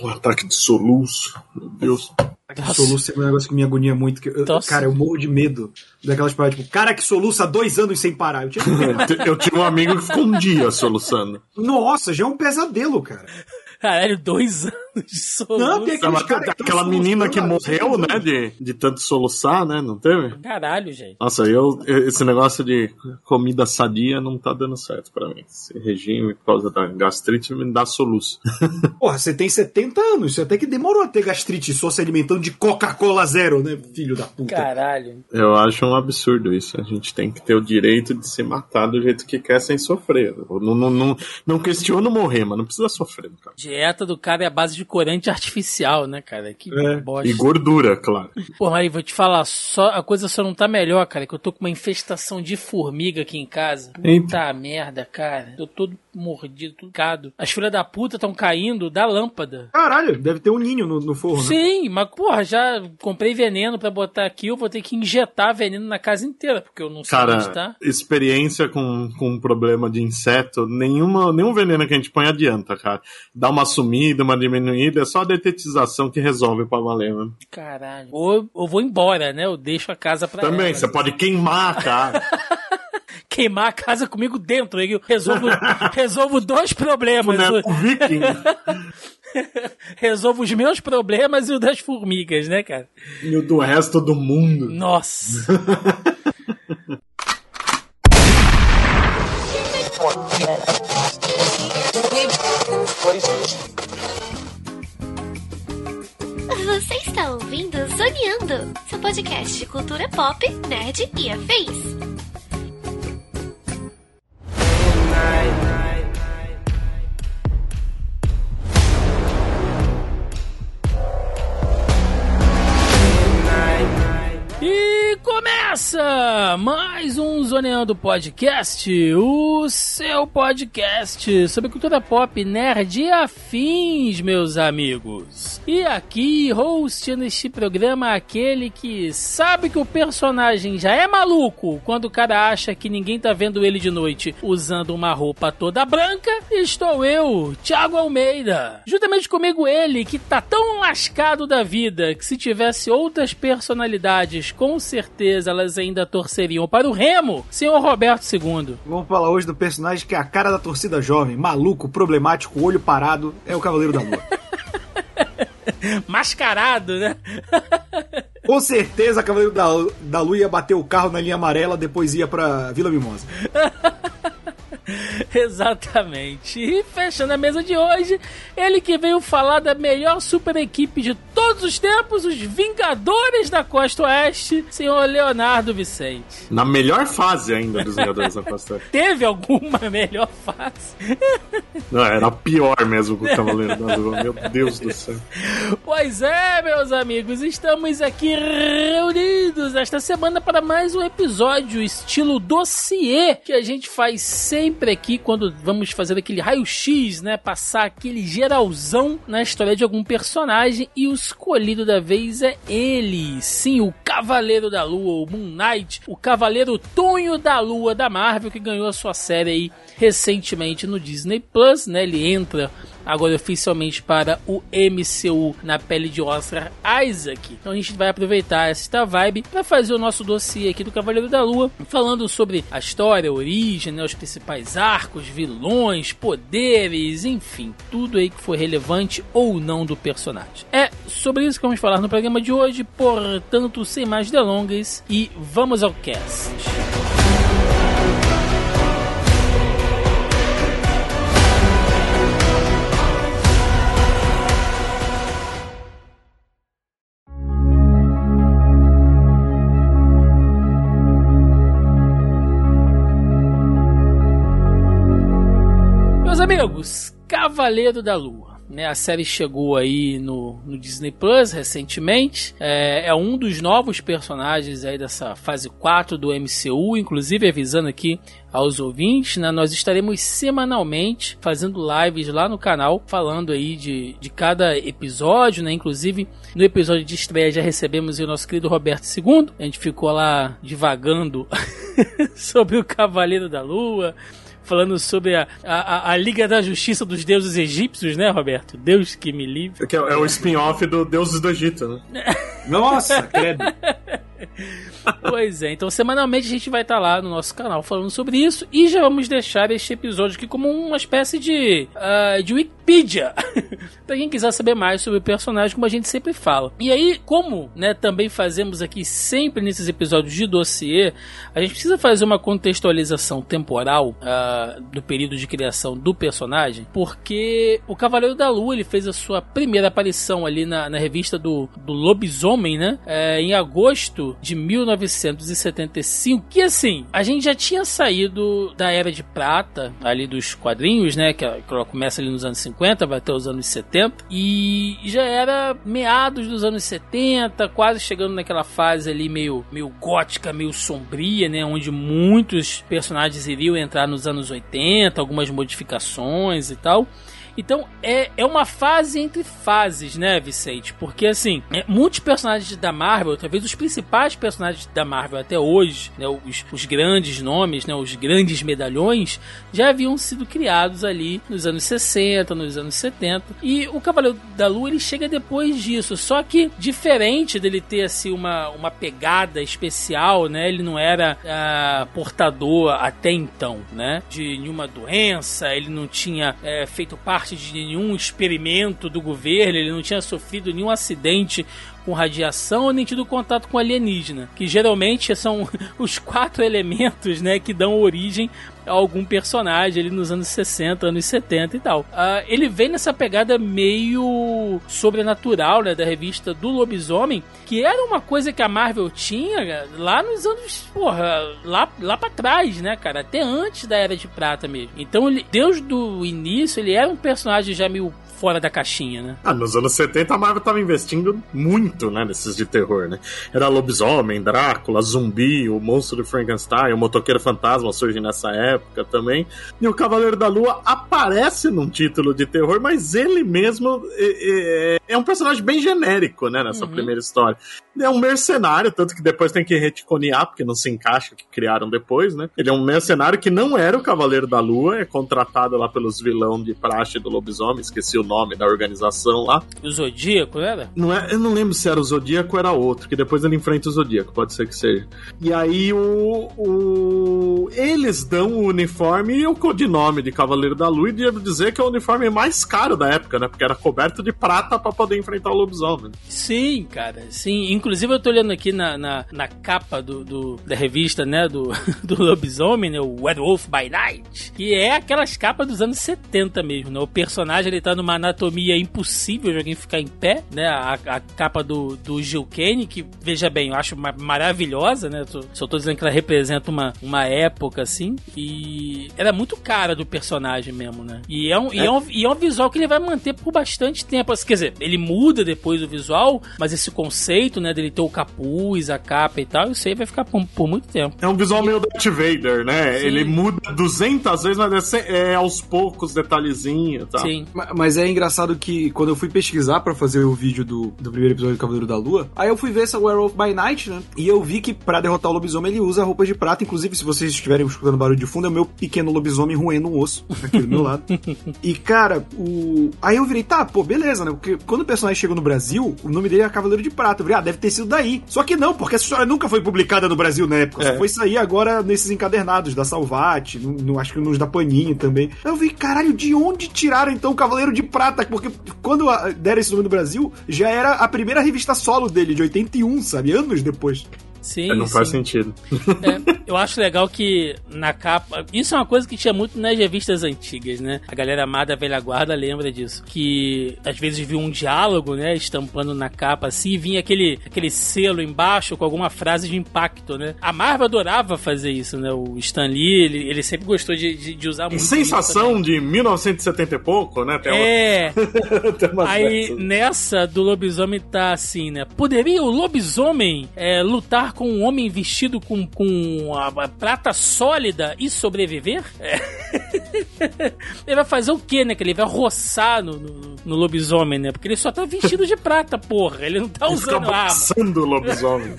O ataque de soluço. Meu Deus. Ataque de soluço é um negócio que me agonia muito. Que eu, cara, eu morro de medo daquelas paradas, tipo, cara que soluça há dois anos sem parar. Eu, tinha... eu tive um amigo que ficou um dia soluçando. Nossa, já é um pesadelo, cara. Caralho, dois anos de soluço. Não, tem aquela, aquela menina que morreu, né, de, de tanto soluçar, né, não teve? Caralho, gente. Nossa, eu, esse negócio de comida sadia não tá dando certo pra mim. Esse regime por causa da gastrite me dá soluço. Porra, você tem 70 anos, você até que demorou a ter gastrite só se alimentando de Coca-Cola zero, né, filho da puta. Caralho. Eu acho um absurdo isso. A gente tem que ter o direito de se matar do jeito que quer sem sofrer. Não, não, não, não questiono morrer, mas não precisa sofrer, cara dieta do cara é a base de corante artificial, né, cara? Que é. bosta. E gordura, claro. Pô, Mari, vou te falar, só, a coisa só não tá melhor, cara, que eu tô com uma infestação de formiga aqui em casa. Puta Eita. merda, cara. Eu tô todo mordido, tudo cado. As filhas da puta estão caindo da lâmpada. Caralho, deve ter um ninho no, no forno. Sim, né? mas porra, já comprei veneno para botar aqui, eu vou ter que injetar veneno na casa inteira, porque eu não sei Cara, onde tá. experiência com, com um problema de inseto, nenhuma, nenhum veneno que a gente põe adianta, cara. Dá uma sumida, uma diminuída, é só a detetização que resolve pra valer, mano. Caralho. Ou eu vou embora, né? Eu deixo a casa pra Também, ela. você pode queimar, cara. queimar a casa comigo dentro. Eu resolvo, resolvo dois problemas. Boneco viking. resolvo os meus problemas e o das formigas, né, cara? E o do resto do mundo. Nossa. Está ouvindo Zoneando, seu podcast de cultura pop, nerd e afins. E começa mais um Zoneando Podcast, o seu podcast sobre cultura pop, nerd e afins, meus amigos. E aqui, host neste programa, aquele que sabe que o personagem já é maluco quando o cara acha que ninguém tá vendo ele de noite usando uma roupa toda branca, estou eu, Thiago Almeida. Juntamente comigo ele, que tá tão lascado da vida que se tivesse outras personalidades com certeza elas ainda torceriam para o Remo, senhor Roberto II. Vamos falar hoje do personagem que é a cara da torcida jovem, maluco, problemático, olho parado, é o Cavaleiro da Lua. Mascarado, né? Com certeza, Cavaleiro da, da Lua ia bater o carro na linha amarela, depois ia pra Vila Mimosa. Exatamente. E fechando a mesa de hoje, ele que veio falar da melhor super equipe de todos os tempos, os Vingadores da Costa Oeste, senhor Leonardo Vicente. Na melhor fase ainda dos Vingadores da Costa Oeste. Teve alguma melhor fase? Não, era pior mesmo com o Cavaleiro da Lua. Meu Deus do céu. Pois é, meus amigos, estamos aqui reunidos esta semana para mais um episódio estilo dossiê que a gente faz sempre sempre aqui quando vamos fazer aquele raio-x, né? Passar aquele geralzão na história de algum personagem e o escolhido da vez é ele. Sim, o Cavaleiro da Lua, o Moon Knight, o Cavaleiro Tonho da Lua da Marvel que ganhou a sua série aí recentemente no Disney Plus, né? Ele entra agora oficialmente para o MCU na pele de Oscar Isaac. Então a gente vai aproveitar esta vibe para fazer o nosso dossiê aqui do Cavaleiro da Lua, falando sobre a história, a origem, né, os principais arcos, vilões, poderes, enfim, tudo aí que foi relevante ou não do personagem. É sobre isso que vamos falar no programa de hoje, portanto, sem mais delongas e vamos ao cast. Amigos, Cavaleiro da Lua. Né, a série chegou aí no, no Disney Plus recentemente. É, é, um dos novos personagens aí dessa fase 4 do MCU. Inclusive, avisando aqui aos ouvintes, né, nós estaremos semanalmente fazendo lives lá no canal, falando aí de, de cada episódio. Né, inclusive, no episódio de estreia já recebemos o nosso querido Roberto II. A gente ficou lá divagando sobre o Cavaleiro da Lua falando sobre a, a, a, Liga da Justiça dos Deuses Egípcios, né, Roberto? Deus que me livre. É, é o spin-off do Deuses do Egito, né? Nossa, credo. pois é, então semanalmente a gente vai estar tá lá no nosso canal falando sobre isso e já vamos deixar este episódio aqui como uma espécie de, uh, de Wikipedia para quem quiser saber mais sobre o personagem, como a gente sempre fala. E aí, como né, também fazemos aqui sempre nesses episódios de dossiê, a gente precisa fazer uma contextualização temporal uh, do período de criação do personagem, porque o Cavaleiro da Lua ele fez a sua primeira aparição ali na, na revista do, do Lobisomem, né? É, em agosto de 1975. Que assim, a gente já tinha saído da era de prata, ali dos quadrinhos, né? Que, que começa ali nos anos 50, vai até os anos 70. E já era meados dos anos 70, quase chegando naquela fase ali meio, meio gótica, meio sombria, né? Onde muitos personagens iriam entrar nos anos 80, algumas modificações e tal. Então é, é uma fase entre fases, né, Vicente? Porque assim, é, muitos personagens da Marvel, talvez os principais personagens da Marvel até hoje, né, os, os grandes nomes, né, os grandes medalhões, já haviam sido criados ali nos anos 60, nos anos 70. E o Cavaleiro da Lua ele chega depois disso. Só que diferente dele ter assim uma, uma pegada especial, né? Ele não era ah, portador até então, né? De nenhuma doença, ele não tinha é, feito parte parte de nenhum experimento do governo, ele não tinha sofrido nenhum acidente com radiação nem tido contato com alienígena, que geralmente são os quatro elementos, né, que dão origem a algum personagem ali nos anos 60, anos 70 e tal. Uh, ele vem nessa pegada meio sobrenatural, né, da revista do lobisomem, que era uma coisa que a Marvel tinha lá nos anos, porra, lá, lá pra trás, né, cara, até antes da Era de Prata mesmo. Então, ele, desde o início, ele era um personagem já meio fora da caixinha, né? Ah, nos anos 70 a Marvel tava investindo muito, né, nesses de terror, né? Era lobisomem, Drácula, zumbi, o monstro de Frankenstein, o motoqueiro fantasma surge nessa época também. E o Cavaleiro da Lua aparece num título de terror, mas ele mesmo é, é, é um personagem bem genérico, né, nessa uhum. primeira história. É um mercenário, tanto que depois tem que reticonear, porque não se encaixa o que criaram depois, né? Ele é um mercenário que não era o Cavaleiro da Lua, é contratado lá pelos vilão de praxe do lobisomem, esqueci o nome da organização lá. O Zodíaco, era? Não é, eu não lembro se era o Zodíaco ou era outro, que depois ele enfrenta o Zodíaco, pode ser que seja. E aí o, o eles dão o uniforme e o codinome de Cavaleiro da Lua, e devo dizer que é o uniforme mais caro da época, né? Porque era coberto de prata para poder enfrentar o lobisomem. Sim, cara, sim. Inclusive eu tô olhando aqui na, na, na capa do, do, da revista, né, do, do lobisomem, né, o Werewolf by Night, que é aquelas capas dos anos 70 mesmo, né? O personagem ele tá numa anatomia impossível de alguém ficar em pé, né? A, a capa do, do Gil Kane, que, veja bem, eu acho maravilhosa, né? Tô, só tô dizendo que ela representa uma, uma época, assim, e era muito cara do personagem mesmo, né? E é, um, é. E, é um, e é um visual que ele vai manter por bastante tempo. Quer dizer, ele muda depois do visual, mas esse conceito, né, dele ter o capuz, a capa e tal, isso aí vai ficar por, por muito tempo. É um visual e... meio Darth Vader, né? Sim. Ele muda 200 vezes, mas é, é aos poucos, detalhezinho e tal. Sim. Mas é engraçado que quando eu fui pesquisar para fazer o vídeo do, do primeiro episódio do Cavaleiro da Lua, aí eu fui ver essa Werewolf by Night, né? E eu vi que para derrotar o lobisomem ele usa roupas de prata. Inclusive, se vocês estiverem escutando barulho de fundo, é o meu pequeno lobisomem roendo um osso aqui do meu lado. E, cara, o. Aí eu virei, tá, pô, beleza, né? Porque quando o personagem chegou no Brasil, o nome dele era Cavaleiro de Prata. Eu virei, ah, deve ter sido daí. Só que não, porque essa história nunca foi publicada no Brasil na época. É. Só foi sair agora nesses encadernados da Salvati, no, no, acho que nos da Panini também. Eu vi, caralho, de onde tiraram então o Cavaleiro de Prata? Porque quando deram esse nome no Brasil, já era a primeira revista solo dele, de 81, sabe? Anos depois. Sim, é, não sim. faz sentido. É, eu acho legal que na capa. Isso é uma coisa que tinha muito nas revistas antigas, né? A galera amada velha guarda lembra disso. Que às vezes viu um diálogo, né? Estampando na capa assim, e vinha aquele, aquele selo embaixo com alguma frase de impacto, né? A Marvel adorava fazer isso, né? O Stan Lee, ele, ele sempre gostou de, de, de usar muito. Sensação de 1970 e pouco, né? Tem é. Uma... Aí nessa do lobisomem tá assim, né? Poderia o lobisomem é, lutar com um homem vestido com, com a, a prata sólida e sobreviver? É. ele vai fazer o quê, né? Que ele vai roçar no, no, no, lobisomem, né? Porque ele só tá vestido de prata, porra. Ele não tá ele usando fica arma. o lobisomem.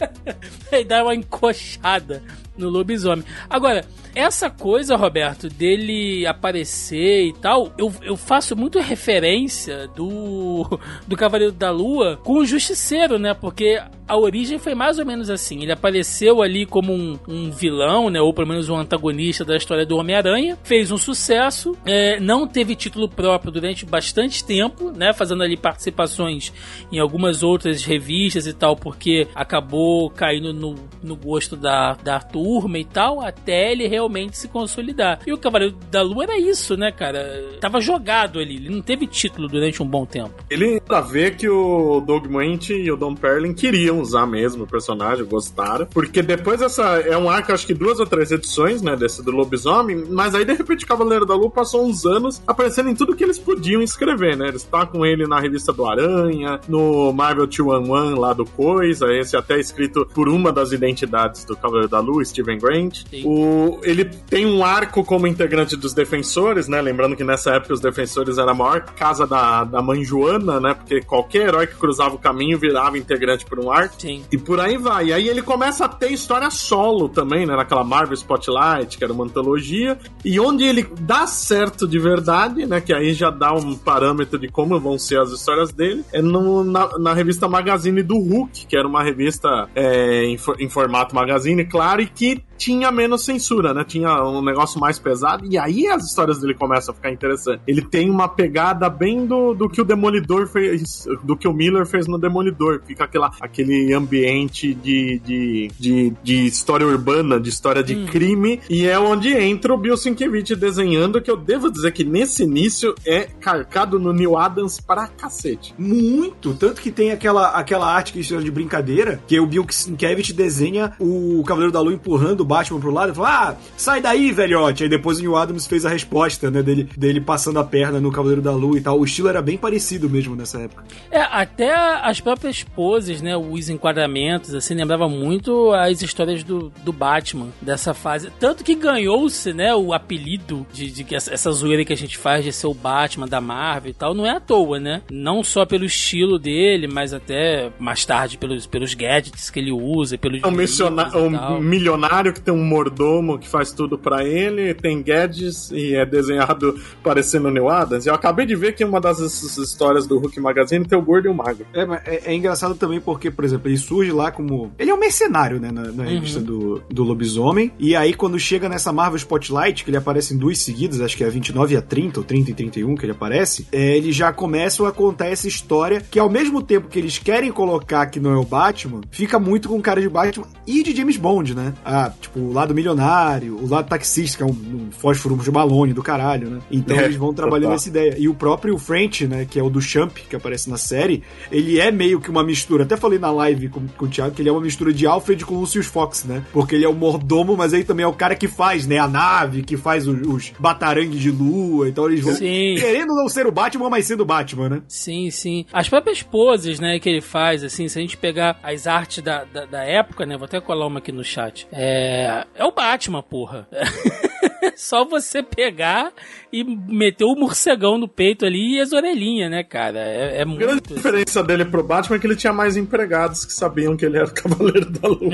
ele dá uma encoxada no lobisomem. Agora, Essa coisa, Roberto, dele aparecer e tal, eu, eu faço muito referência do, do Cavaleiro da Lua com o Justiceiro, né? Porque a origem foi mais ou menos assim. Ele apareceu ali como um, um vilão, né? Ou pelo menos um antagonista da história do Homem-Aranha. Fez um sucesso. É, não teve título próprio durante bastante tempo, né? Fazendo ali participações em algumas outras revistas e tal, porque acabou caindo no, no gosto da, da turma e tal, até ele realmente se consolidar. E o Cavaleiro da Lua era isso, né, cara? Tava jogado ali. Ele não teve título durante um bom tempo. Ele pra ver que o Doug e o Don Perlin queriam usar mesmo o personagem, gostaram. Porque depois essa. É um arco, acho que duas ou três edições, né? Desse do lobisomem. Mas aí, de repente, Cavaleiro da Lua passou uns anos aparecendo em tudo que eles podiam escrever, né? Eles estavam com ele na revista do Aranha, no Marvel 211 lá do Coisa, esse até escrito por uma das identidades do Cavaleiro da Lua, Steven Grant. O, ele tem um arco como integrante dos Defensores, né? Lembrando que nessa época os Defensores era a maior casa da, da mãe Joana, né? Porque qualquer herói que cruzava o caminho virava integrante por um arco. Sim. E por aí vai. E aí ele começa a ter história solo também, né? Naquela Marvel Spotlight, que era uma antologia. E onde ele dá certo de verdade, né? Que aí já dá um parâmetro de como vão ser as histórias dele, é no, na, na revista Magazine do Hulk, que era uma revista é, em, em formato magazine, claro, e que tinha menos censura, né? Tinha um negócio mais pesado. E aí as histórias dele começam a ficar interessantes. Ele tem uma pegada bem do, do que o Demolidor fez, do que o Miller fez no Demolidor. Fica aquela, aquele ambiente de, de, de, de história urbana, de história de hum. crime. E é onde entra o Bill Sienkiewicz desenhando, que eu devo dizer que nesse início é carcado no Neil Adams pra cacete. Muito. Tanto que tem aquela, aquela arte que chama de brincadeira, que o Bill Sienkiewicz desenha o Cavaleiro da Lua empurrando Batman pro lado e falou: Ah, sai daí, velhote. Aí depois o Neil Adams fez a resposta, né? Dele, dele passando a perna no Cavaleiro da Lua e tal. O estilo era bem parecido mesmo nessa época. É, até as próprias poses, né? Os enquadramentos, assim, lembrava muito as histórias do, do Batman dessa fase. Tanto que ganhou-se, né? O apelido de, de, de essa zoeira que a gente faz de ser o Batman da Marvel e tal, não é à toa, né? Não só pelo estilo dele, mas até mais tarde pelos, pelos gadgets que ele usa, pelos. É um, um milionário que que tem um mordomo que faz tudo para ele, tem gadgets e é desenhado parecendo o Neil Adams. Eu acabei de ver que uma das histórias do Hulk Magazine tem o gordo e o magro. É, é, é engraçado também porque, por exemplo, ele surge lá como. Ele é um mercenário, né, na, na uhum. revista do, do Lobisomem. E aí, quando chega nessa Marvel Spotlight, que ele aparece em duas seguidas, acho que é a 29 e a 30, ou 30 e 31 que ele aparece, é, ele já começa a contar essa história que, ao mesmo tempo que eles querem colocar que não é o Batman, fica muito com cara de Batman e de James Bond, né? Ah, tipo, Tipo, o lado milionário, o lado taxista, que é um, um fósforo de balone do caralho, né? Então é, eles vão trabalhando essa ideia. E o próprio French, né, que é o do Champ, que aparece na série, ele é meio que uma mistura. Até falei na live com, com o Thiago que ele é uma mistura de Alfred com Lucius Fox, né? Porque ele é o mordomo, mas aí também é o cara que faz, né, a nave, que faz os, os batarangues de lua. Então eles vão sim. querendo não ser o Batman, mas sendo o Batman, né? Sim, sim. As próprias poses, né, que ele faz, assim, se a gente pegar as artes da, da, da época, né, vou até colar uma aqui no chat. É, é, o Batman, porra. Só você pegar e meter o morcegão no peito ali e as orelhinhas, né, cara? É, é muito. A grande assim. diferença dele pro Batman é que ele tinha mais empregados que sabiam que ele era o Cavaleiro da Lua.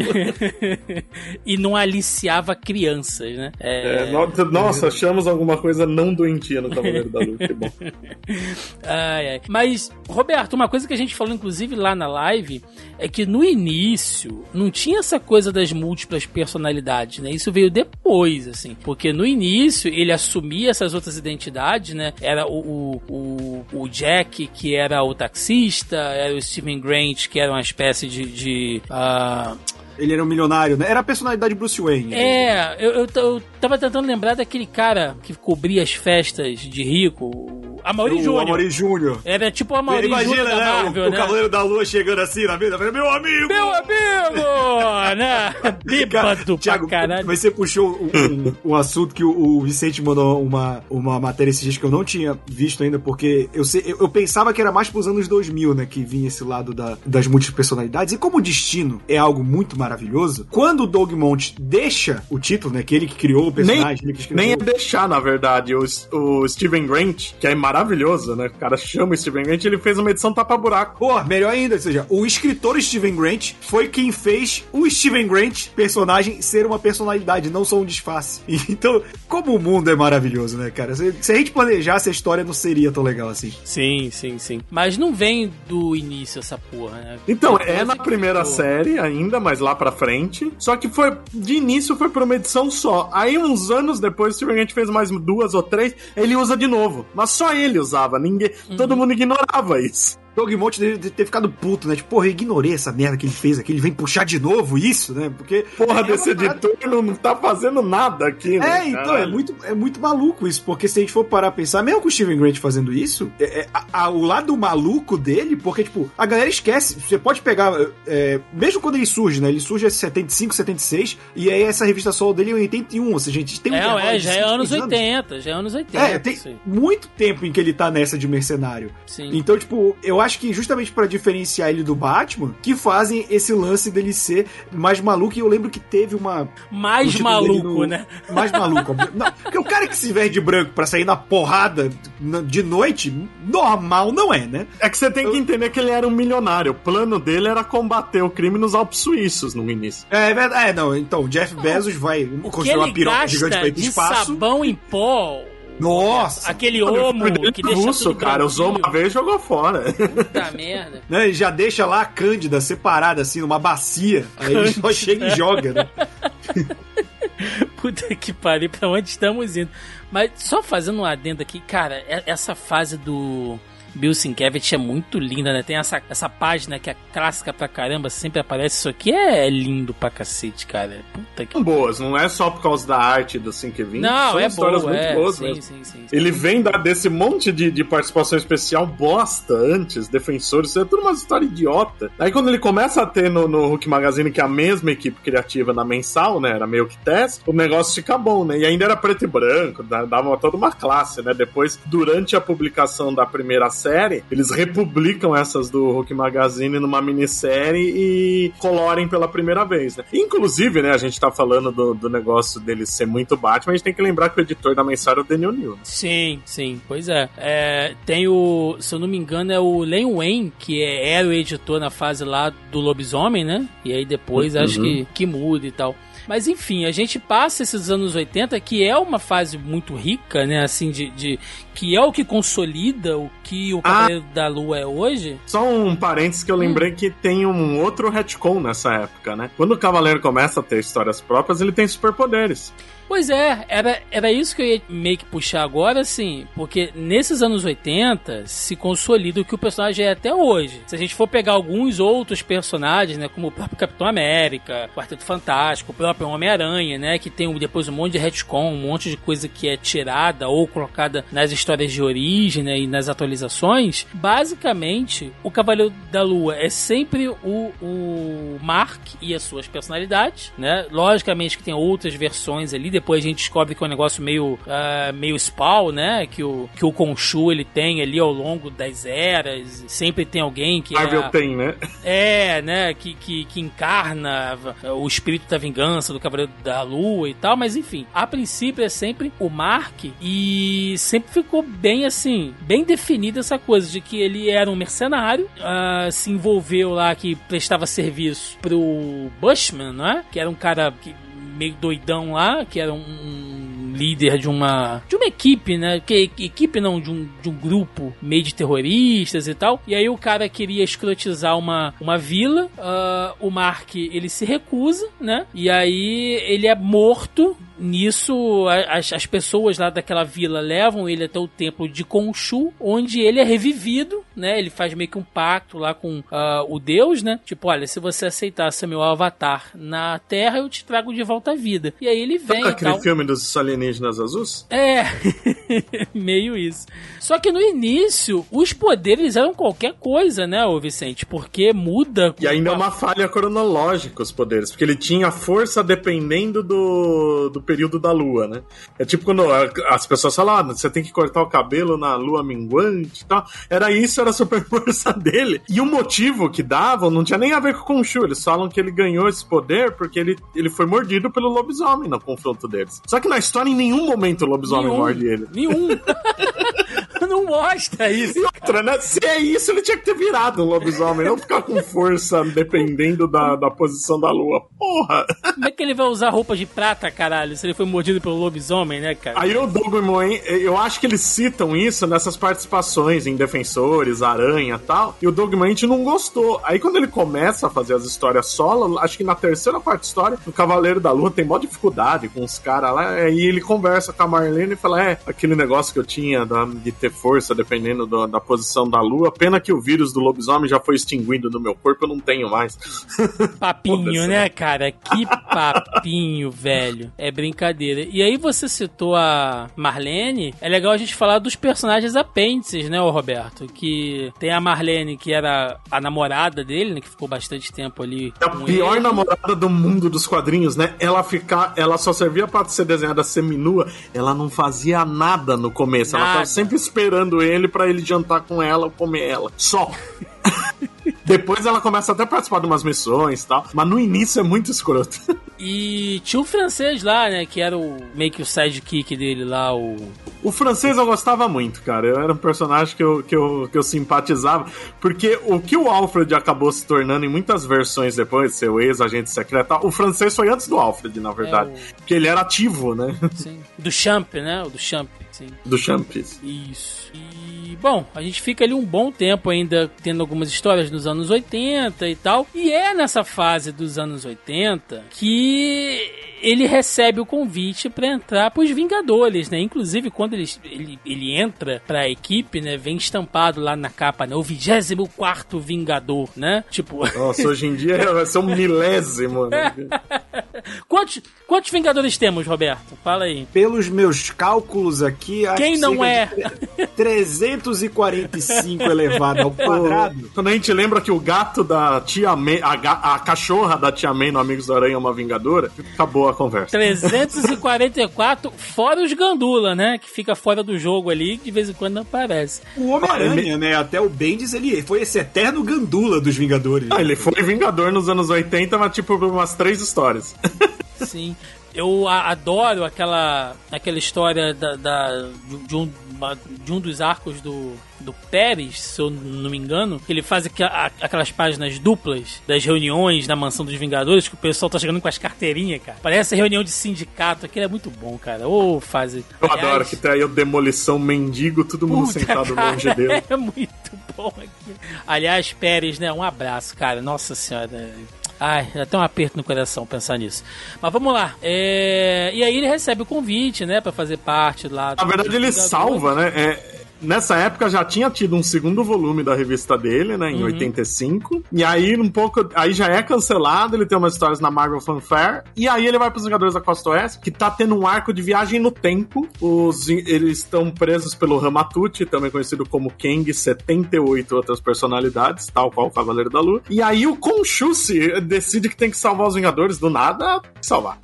e não aliciava crianças, né? É... É, nossa, achamos alguma coisa não doentia no Cavaleiro da Lua, que bom. ai, ai. Mas, Roberto, uma coisa que a gente falou, inclusive, lá na live, é que no início não tinha essa coisa das múltiplas personalidades, né? Isso veio depois, assim. Porque no início ele assumia essas outras identidades, né? Era o, o, o, Jack, que era o taxista, era o Steven Grant, que era uma espécie de. de uh... Ele era um milionário, né? Era a personalidade Bruce Wayne. É, eu, eu, eu tava tentando lembrar daquele cara que cobria as festas de rico, a Mauri Júnior. A Mauri Júnior. Era tipo a Mauri Júnior da né, Marvel, o, né? O Cavaleiro da Lua chegando assim na mesa, meu amigo! Meu amigo! né? Bêbado Thiago, pra caralho. Mas você puxou um, um, um assunto que o, o, Vicente mandou uma, uma matéria esses dias que eu não tinha visto ainda, porque eu, sei, eu, eu pensava que era mais pros anos 2000, né, que vinha esse lado da, das multipersonalidades, e como o destino é algo muito maravilhoso, quando o Doug Monte deixa o título, né? Que ele que criou o personagem, nem, ele que escreveu. Nem é deixar, na verdade. O, o Steven Grant, que é maravilhoso, né? O cara chama o Steven Grant, ele fez uma edição tapa-buraco. Pô, melhor ainda, ou seja, o escritor Steven Grant foi quem fez o Steven Grant, personagem, ser uma personalidade, não só um disfarce. Então, como o mundo é maravilhoso, né, cara? Se, se a gente planejasse, a história não seria tão legal assim. Sim, sim, sim. Mas não vem do início essa porra, né? Então, é na primeira série ainda, mas lá pra frente. Só que foi, de início, foi por uma edição só. Aí, uns anos depois, o Steven Grant fez mais duas ou três, ele usa de novo. Mas só ele usava, ninguém. Uhum. Todo mundo ignorava isso. Doug Monte deve ter ficado puto, né? Tipo, porra, eu ignorei essa merda que ele fez aqui, ele vem puxar de novo isso, né? Porque. Porra, é desse editor não, não tá fazendo nada aqui, né? É, então, é muito, é muito maluco isso, porque se a gente for parar a pensar, mesmo com o Steven Grant fazendo isso, é- é, a- a- o lado maluco dele, porque, tipo, a galera esquece, você pode pegar, é, mesmo quando ele surge, né, ele surge em 75, 76, e aí essa revista solo dele é em 81, ou seja, a gente tem um É, é, de já é anos seis 80, já é anos 80. É, tem muito tempo em que ele tá nessa de mercenário. Sim. Então, tipo, eu acho que justamente pra diferenciar ele do Batman, que fazem esse lance dele ser mais maluco, e eu lembro que teve uma, Mais maluco, no- né? Mais maluco. Não, porque o cara que se veste de branco pra sair na porrada de noite, normal não é, né? É que você tem que entender que ele era um milionário. O plano dele era combater o crime nos Alpes Suíços no início. É verdade. É, não. Então, o Jeff Bezos vai O que construir uma piroca gigante pra ir pro de espaço. sabão em pó, Nossa! aquele homo que deixa russo, tudo cara. Usou uma vez e jogou fora. Puta merda. Né, ele já deixa lá a Cândida separada, assim, numa bacia. Aí ele só chega e joga, né? Puta que pariu, pra onde estamos indo? Mas só fazendo um adendo aqui, cara, essa fase do Bill Sienkiewicz é muito linda, né? Tem essa, essa página que é clássica pra caramba, sempre aparece. Isso aqui é lindo pra cacete, cara. Puta que boas, não é só por causa da arte do 5 20. Não, são é histórias boa, muito é. boas sim, mesmo. sim, sim. Ele vem da, desse monte de, de participação especial bosta antes, defensores, isso é tudo uma história idiota. Aí quando ele começa a ter no, no Hulk Magazine, que é a mesma equipe criativa na mensal, né? Era meio que teste, o negócio fica bom, né? E ainda era preto e branco, dá- dava toda uma classe, né? Depois, durante a publicação da primeira série, eles republicam essas do Hulk Magazine numa minissérie e colorem pela primeira vez, né? Inclusive, né, a gente tá falando do, do negócio dele ser muito Batman, a gente tem que lembrar que o editor da mensal era o Daniel New. né? Sim, sim, pois é. É, Tem o, se eu não me engano, é o Len Wayne, que é- era o editor na fase lá do lobisomem, né? E aí depois Uhum. acho que, que muda e tal. Mas enfim, a gente passa esses anos 80, que é uma fase muito rica, né? Assim, de. de- que é o que consolida o que o Cavaleiro da Lua é hoje. Só um parênteses que eu lembrei que tem um outro retcon nessa época, né? Quando o Cavaleiro começa a ter histórias próprias, ele tem superpoderes. Pois é, era, era isso que eu ia meio que puxar agora, assim, porque nesses anos 80 se consolida o que o personagem é até hoje. Se a gente for pegar alguns outros personagens, né, como o próprio Capitão América, o Quarteto Fantástico, o próprio Homem-Aranha, né, que tem depois um monte de retcon, um monte de coisa que é tirada ou colocada nas histórias de origem né, e nas atualizações, basicamente o Cavaleiro da Lua é sempre o, o Mark e as suas personalidades, né? Logicamente que tem outras versões ali, depois a gente descobre que é um negócio meio, ah, meio Spawn, né? Que o, que o Khonshu ele tem ali ao longo das eras, sempre tem alguém que Marvel é... tem, né? É, né? Que, que, que encarna o espírito da vingança do Cavaleiro da Lua e tal, mas enfim, a princípio é sempre o Mark e sempre ficou bem assim, bem definida essa coisa de que ele era um mercenário, ah, se envolveu lá que prestava serviço pro Bushman, não é? Que era um cara que, meio doidão lá, que era um, líder de uma de uma equipe, né? Que equipe não, de um, de um grupo meio de terroristas e tal. E aí o cara queria escrotizar uma, uma vila. ah, o Mark ele se recusa, né? E aí ele é morto. Nisso, as, as pessoas lá daquela vila levam ele até o templo de Khonshu, onde ele é revivido, né? Ele faz meio que um pacto lá com ah, o deus, né? Tipo, olha, se você aceitar ser meu avatar na Terra, eu te trago de volta à vida. E aí ele vem e aquele tal. filme dos alienígenas azuis? É, meio isso. Só que no início, os poderes eram qualquer coisa, né, ô Vicente? Porque muda. E ainda é uma falha cronológica os poderes, porque ele tinha força dependendo do, do período da lua, né? É tipo quando as pessoas falam, ah, você tem que cortar o cabelo na lua minguante e tal. Era isso, era a super força dele. E o motivo que davam não tinha nem a ver com o Khonshu. Eles falam que ele ganhou esse poder porque ele, ele foi mordido pelo lobisomem no confronto deles. Só que na história, em nenhum momento o lobisomem Nenhum. morde ele. Nenhum. não mostra isso. E outra, né? Se é isso, ele tinha que ter virado um lobisomem, não ficar com força dependendo da, da posição da lua. Porra! Como é que ele vai usar roupa de prata, caralho, se ele foi mordido pelo lobisomem, né, cara? Aí o Doug Moen, eu acho que eles citam isso nessas participações em Defensores, Aranha e tal, e o Doug Moen não gostou. Aí quando ele começa a fazer as histórias solo, acho que na terceira parte da história, o Cavaleiro da Lua tem mó dificuldade com os caras lá, aí ele conversa com a Marlene e fala, é, aquele negócio que eu tinha de ter força dependendo do- da posição da lua, pena que o vírus do lobisomem já foi extinguido do meu corpo, eu não tenho mais. Papinho, né, cara? Que papinho, velho. É brincadeira. E aí você citou a Marlene. É legal a gente falar dos personagens apêndices, né, Roberto? Que tem a Marlene, que era a namorada dele, né? Que ficou bastante tempo ali. É a pior ele. namorada do mundo dos quadrinhos, né? Ela ficar, ela só servia pra ser desenhada seminua, ela não fazia nada no começo, ela Nada. tava sempre esperando ele pra ele jantar com ela ou comer ela. Só. Depois ela começa até a participar de umas missões e tal, mas no início é muito escroto. E tinha o francês lá, né? Que era o meio que o sidekick dele lá, o. O francês eu gostava muito, cara. Eu era um personagem que eu, que eu, que eu simpatizava. Porque o que o Alfred acabou se tornando em muitas versões depois, seu ex-agente secreto, o francês foi antes do Alfred, na verdade. É Porque ele era ativo, né? Sim. Do Champ, né? O do Champ, sim. Do Champs. Isso. E, bom, a gente fica ali um bom tempo ainda tendo algumas histórias dos anos 80 e tal. E é nessa fase dos anos 80 que ele recebe o convite pra entrar pros Vingadores, né? Inclusive, quando ele, ele, ele entra pra equipe, né? Vem estampado lá na capa, né? O 24 Vingador, né? Tipo, Nossa, hoje em dia vai ser um milésimo. Né? quantos, quantos Vingadores temos, Roberto? Fala aí. Pelos meus cálculos aqui, acho Quem que não é? de 345 elevado ao quadrado. Quando a gente lembra que o gato da tia May, a, a cachorra da tia May no Amigos do Aranha é uma vingadora, acabou a conversa. 344, fora os Gandula, né? Que fica fora do jogo ali, de vez em quando não aparece. O Homem-Aranha, né? Até o Bendis, ele foi esse eterno gandula dos Vingadores. Ah, ele foi Vingador nos anos 80, mas tipo umas três histórias. Sim. Eu adoro aquela, aquela história da, da- de, um, de um dos arcos do, do Pérez, se eu não me engano, que ele faz aqua- a- aquelas páginas duplas das reuniões na mansão dos Vingadores, que o pessoal tá chegando com as carteirinhas, cara. Parece reunião de sindicato, aquilo é muito bom, cara. Ô, fase. Eu adoro que tem aí o Demolição Mendigo, todo mundo sentado cara, longe dele. É muito bom aqui. Aliás, Pérez, né? Um abraço, cara. Nossa senhora. Ai, dá até um aperto no coração pensar nisso. Mas vamos lá. É, E aí ele recebe o convite, né? Pra fazer parte lá. Na verdade, ele salva, né? É, nessa época já tinha tido um segundo volume da revista dele, né? Em 85. E aí, um pouco. Aí já é cancelado, ele tem umas histórias na Marvel Fanfare. E aí ele vai pros Vingadores da Costa Oeste, que tá tendo um arco de viagem no tempo. Os, eles estão presos pelo Ramatute, também conhecido como Kang, 78 outras personalidades, tal qual o Cavaleiro da Lua. E aí o Conchuce decide que tem que salvar os Vingadores do nada, salvar.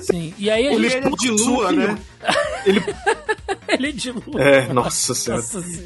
Sim. E aí Ele gente... é de lua, né? Ele ele é de lua. É, nossa senhora.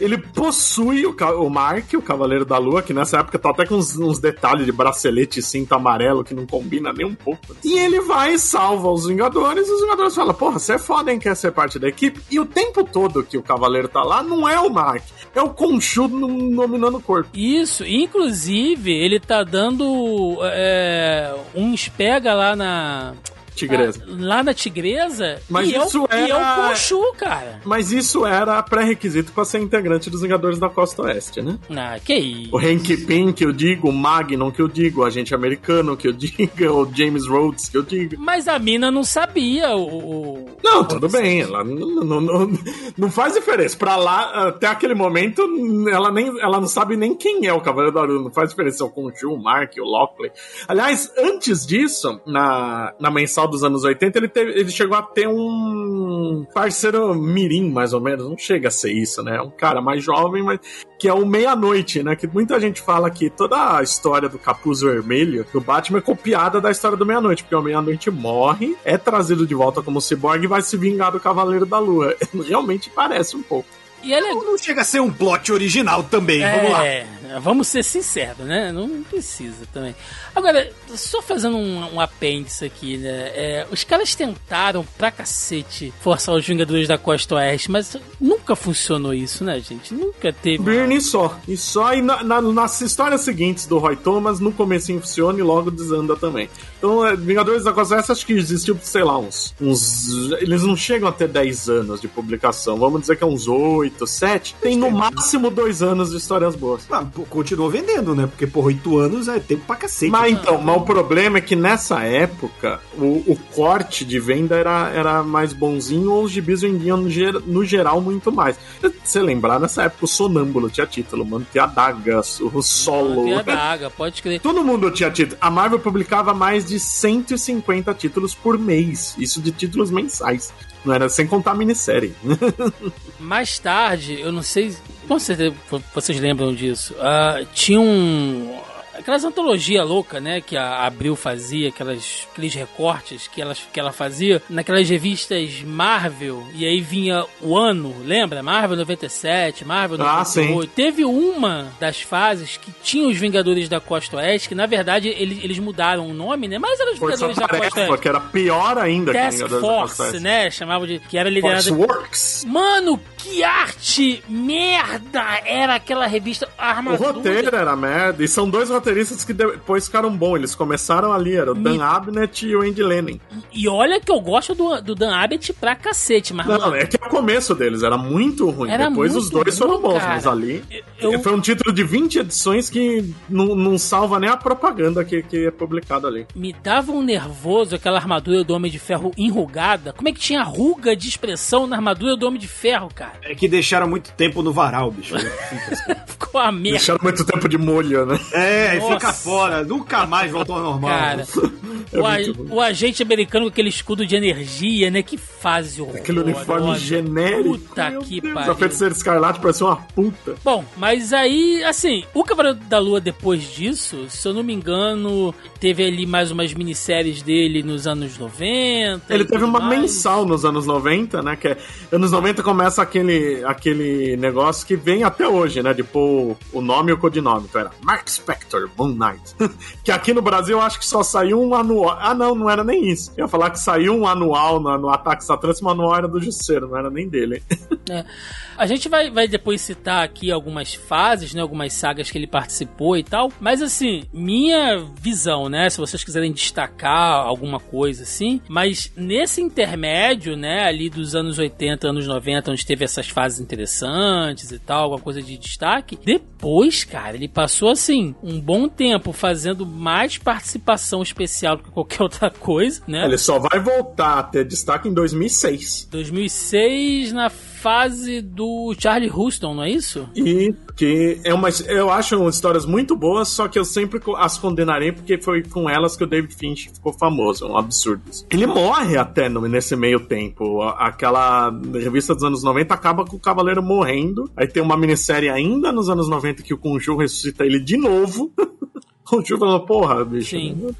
Ele possui o, o Mark, o Cavaleiro da Lua, que nessa época tá até com uns, uns detalhes de bracelete e cinto amarelo que não combina nem um pouco. E ele vai e salva os Vingadores, e os Vingadores falam: Porra, você é foda, hein? Quer ser parte da equipe? E o tempo todo que o Cavaleiro tá lá, não é o Mark, é o Conchu dominando o corpo. Isso, inclusive, ele tá dando é, uns pega lá na. Tigresa. Lá na Tigresa. Mas e é o- isso E é o era- Conchu, cara. Mas isso era pré-requisito pra ser integrante dos Vingadores da Costa Oeste, né? Ah, que isso. O Hank Pym, que eu digo, o Magnum, que eu digo, o agente americano, que eu diga, o James Rhodes, que eu digo. Mas a mina não sabia o. o- Não, tudo bem, ela não, não, não, não faz diferença. Pra lá, até aquele momento, ela, nem, ela não sabe nem quem é o Cavaleiro da Lua. Não faz diferença se é o Conchu, o Mark, o Lockley. Aliás, antes disso, na, na mensal final dos anos 80, ele, teve, ele chegou a ter um parceiro mirim, mais ou menos. Não chega a ser isso, né? Um cara mais jovem, mas que é o Meia-Noite, né? Que muita gente fala que toda a história do Capuz Vermelho do Batman é copiada da história do Meia-Noite, porque o Meia-Noite morre, é trazido de volta como ciborgue e vai se vingar do Cavaleiro da Lua. Realmente parece um pouco. E ele é... Não chega a ser um plot original também, vamos lá. É, vamos ser sinceros, né? Não precisa também. Agora, só fazendo um, um apêndice aqui, né? É, os caras tentaram pra cacete forçar os Vingadores da Costa Oeste, mas nunca funcionou isso, né, gente? Nunca teve. Byrne só. E só e na, na, nas histórias seguintes do Roy Thomas, no começo funciona e logo desanda também. Então, é, Vingadores da Costa Oeste acho que existiu, sei lá, uns, uns. Eles não chegam a ter 10 anos de publicação. Vamos dizer que é uns 8, 7. Tem no máximo 2 anos de histórias boas. Ah, continuou vendendo, né? Porque, por 8 anos é tempo pra cacete. Mas então, mas o problema é que nessa época o, o corte de venda era, era mais bonzinho ou os gibis vendiam no, ger, no geral muito mais. Se você lembrar, nessa época o Sonâmbulo tinha título, mano, tinha Daga, o Solo. Tinha Daga, pode crer. Todo mundo tinha título. A Marvel publicava mais de 150 títulos por mês. Isso de títulos mensais. Não era sem contar a minissérie. Mais tarde, eu não sei. Com certeza vocês lembram disso. Uh, tinha um aquelas antologias loucas, né? Que a Abril fazia, aquelas, aqueles recortes que ela, que ela fazia naquelas revistas Marvel. E aí vinha o ano, lembra? Marvel 97, Marvel 98. Ah, Teve uma das fases que tinha os Vingadores da Costa Oeste, que na verdade eles, eles mudaram o nome, né? Mas eram os Força Vingadores da Costa Oeste. que era pior ainda Task que Force, né? Chamava de. Que era liderado. Works. Mano, que arte merda era aquela revista Armadura. O roteiro era merda. E são dois roteiristas que depois ficaram bons. Eles começaram ali, era o Me... Dan Abnett e o Andy Lenin. E olha que eu gosto do, do Dan Abnett pra cacete, mas... Não, é que o começo deles era muito ruim. Era depois os dois ruim, foram bons, cara. mas ali... Eu... Foi um título de 20 edições que não, não salva nem a propaganda que, que é publicada ali. Me dava um nervoso aquela armadura do Homem de Ferro enrugada. Como é que tinha ruga de expressão na armadura do Homem de Ferro, cara? É que deixaram muito tempo no varal, bicho. Ficou a merda. Deixaram muito tempo de molho, né? É, Nossa. fica fora. Nunca mais voltou ao normal. Cara, é o, a, o, agente americano com aquele escudo de energia, né? Que fase horrorosa. Aquele uniforme genérico. Puta Meu que pariu. A feiticeira escarlate parece uma puta. Bom, mas aí, assim, o Cavaleiro da Lua depois disso, se eu não me engano, teve ali mais umas minisséries dele nos anos 90. Ele teve uma mais. mensal nos anos 90, né? Que é, anos 90 começa aquele, aquele negócio que vem até hoje, né? De pôr o nome e o codinome. Então era Mark Spector, Moon Knight. que aqui no Brasil eu acho que só saiu um anual. Ah, não, não era nem isso. Eu ia falar que saiu um anual no, no Ataque Satânico, mas o anual era do Jusceiro, não era nem dele. é. A gente vai, vai depois citar aqui algumas fases, né? Algumas sagas que ele participou e tal. Mas assim, minha visão, né? Se vocês quiserem destacar alguma coisa assim. Mas nesse intermédio, né? Ali dos anos 80, anos 90, onde teve essas fases interessantes e tal, alguma coisa de destaque. Depois, cara, ele passou assim um bom tempo fazendo mais participação especial do que qualquer outra coisa, né? Ele só vai voltar a ter destaque em 2006. 2006 na fase do Charlie Houston, não é isso? E que é uma, eu acho histórias muito boas, só que eu sempre as condenarei porque foi com elas que o David Finch ficou famoso, é um absurdo. Ele morre até no, nesse meio tempo. Aquela revista dos anos 90 acaba com o Cavaleiro morrendo. Aí tem uma minissérie ainda nos anos 90 que o Conjuro ressuscita ele de novo. o Tio falando, porra, bicho. Sim.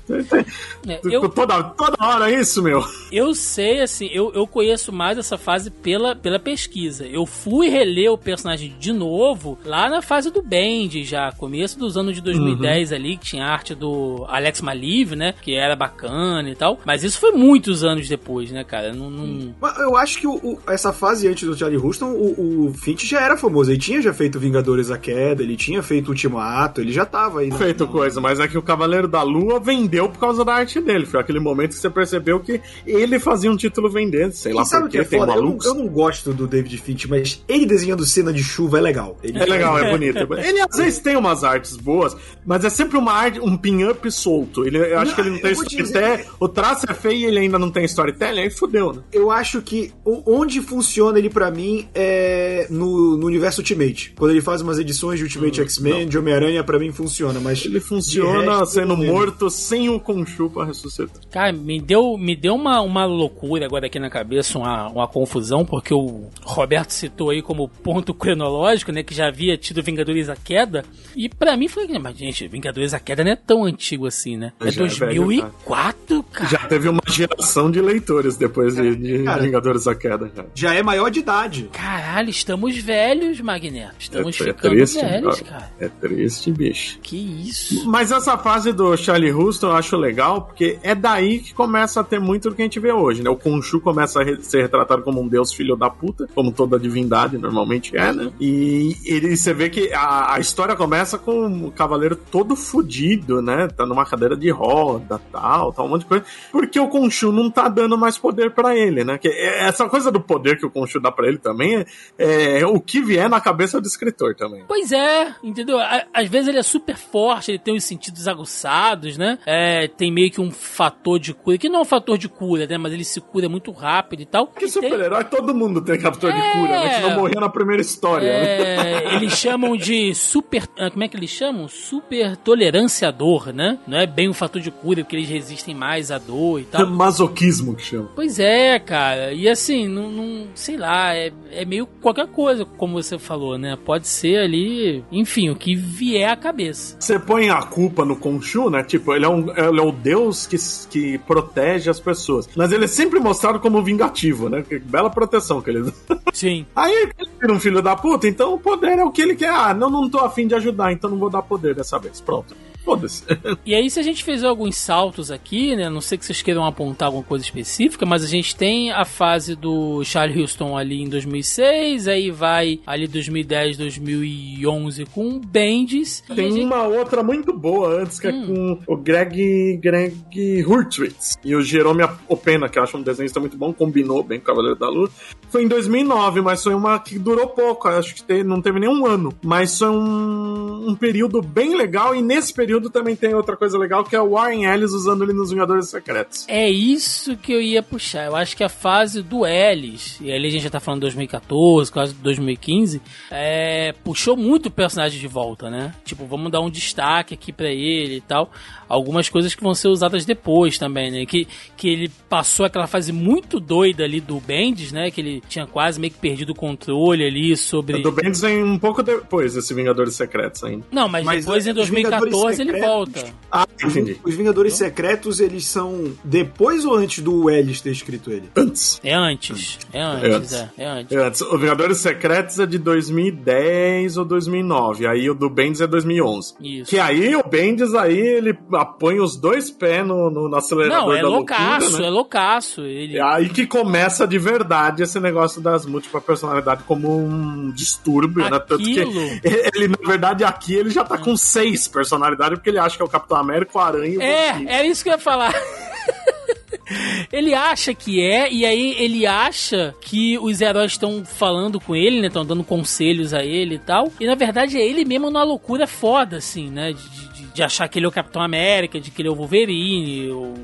É, eu, toda, toda hora é isso, meu. Eu sei, assim, eu, eu conheço mais essa fase pela, pela pesquisa. Eu fui reler o personagem de novo lá na fase do Band, já, começo dos anos de 2010 uhum. ali, que tinha arte do Alex Maliv, né? Que era bacana e tal. Mas isso foi muitos anos depois, né, cara? Não, não... Eu acho que o, o, essa fase antes do Charlie Houston, o, o Finch já era famoso. Ele tinha já feito Vingadores a Queda, ele tinha feito Ultimato, ele já tava aí. Né? Feito coisa mas é que o Cavaleiro da Lua vendeu por causa da arte dele. Foi aquele momento que você percebeu que ele fazia um título vendendo, sei lá sabe por que é tem foda? Eu não, eu não, gosto do David Finch, mas ele desenhando cena de chuva é legal. Ele... É legal, é bonito. ele às vezes tem umas artes boas, mas é sempre uma arte, um pin-up solto. Ele, eu acho não, que ele não tem storytelling. O traço é feio e ele ainda não tem storytelling, aí fudeu, né? Eu acho que onde funciona ele para mim é no, no, universo Ultimate. Quando ele faz umas edições de Ultimate hum, X-Men, de Homem-Aranha, para mim funciona, mas. Ele funciona funciona resto, sendo morto sem o Khonshu pra ressuscitar. Cara, me deu, me deu uma, uma loucura agora aqui na cabeça, uma, uma confusão, porque o Roberto citou aí como ponto cronológico, né, que já havia tido Vingadores a Queda, e pra mim foi, mas gente, Vingadores a Queda não é tão antigo assim, né? É Já é velho, 2004, cara. Já teve uma geração de leitores depois de, de Cara. Vingadores da Queda. Já. Já é maior de idade. Caralho, estamos velhos, Magneto. Estamos é, é ficando triste, velhos, cara. cara. É triste, bicho. Que isso? Mas essa fase do Charlie Houston eu acho legal, porque é daí que começa a ter muito do que a gente vê hoje, né? O Khonshu começa a ser retratado como um deus filho da puta, como toda divindade normalmente é, né? E ele, você vê que a, a história começa com o cavaleiro todo fudido, né? Tá numa cadeira de roda, tal, tal, um monte de coisa. Porque o Khonshu não tá dando mais poder pra ele, né? Que é- essa coisa do poder que o Khonshu dá pra ele também é, é o que vier na cabeça do escritor também. Pois é, entendeu? Às vezes ele é super forte, ele tem os sentidos aguçados, né? É, tem meio que um fator de cura, que não é um fator de cura, né? Mas ele se cura muito rápido e tal. Que E tem- super-herói todo mundo tem captura de É. cura, né? Que não morreu na primeira história, né? É, eles chamam de super. ah, Como é que eles chamam? Super tolerância à dor, né? Não é bem um fator de cura, porque eles resistem mais à dor e tal. Masoquismo que chama. Pois é, cara. E assim, não, não- sei lá, é, é meio qualquer coisa, como você falou, né? Pode ser ali, enfim, o que vier à cabeça. Você põe a culpa no Khonshu, né? Tipo, ele é, um, ele é o deus que, que protege as pessoas. Mas ele é sempre mostrado como vingativo, né? Que bela proteção que ele Sim. Aí ele vira um filho da puta, então o poder é o que ele quer. Ah, não, não tô afim de ajudar, então não vou dar poder dessa vez. Pronto. Foda-se. E aí, se a gente fizer alguns saltos aqui, né? Não sei que vocês queiram apontar alguma coisa específica, mas a gente tem a fase do Charlie Houston ali em 2006, aí vai ali 2010, 2011 com Bendis. Tem gente- uma outra muito boa antes, que Hum. é com o Greg, Greg Hurtwitz e o Jerome Opena, que eu acho um desenhista muito bom, combinou bem com o Cavaleiro da Lua. Foi em 2009, mas foi uma que durou pouco, acho que te- não teve nem um ano. Mas foi um, um período bem legal, e nesse período também tem outra coisa legal, que é o Warren Ellis usando ele nos Vingadores Secretos. É isso que eu ia puxar. Eu acho que a fase do Ellis, e ali a gente já tá falando de 2014, quase 2015, é, puxou muito o personagem de volta, né? Tipo, vamos dar um destaque aqui pra ele e tal. Algumas coisas que vão ser usadas depois também, né? Que, que ele passou aquela fase muito doida ali do Bendis, né? Que ele tinha quase meio que perdido o controle ali sobre. O do Bendis vem um pouco depois desse Vingadores Secretos ainda. Não, mas, Mas, depois em os 2014 Vingadores ele volta. Ah, entendi. Os Vingadores Secretos, eles são depois ou antes do Ellis ter escrito ele? Antes. É antes. É antes, antes. é. É antes. É Antes. O Vingadores Secretos é de 2010 ou 2009. Aí o do Bendis é 2011. Isso. Que aí o Bendis aí ele põe os dois pés no, no, no acelerador Não, é da loucaço, loucura, né? é loucaço. Ele... É aí que começa de verdade esse negócio das múltiplas personalidades como um distúrbio, né? Tanto que Aquilo. ele, na verdade, aqui ele já tá com seis personalidades, porque ele acha que é o Capitão América, o Aranha e o Wolverine. É, era isso que eu ia falar. Ele acha que é, e aí ele acha que os heróis estão falando com ele, né? Estão dando conselhos a ele e tal. E na verdade é ele mesmo numa loucura foda, assim, né? De, de, de achar que ele é o Capitão América, de que ele é o Wolverine, o,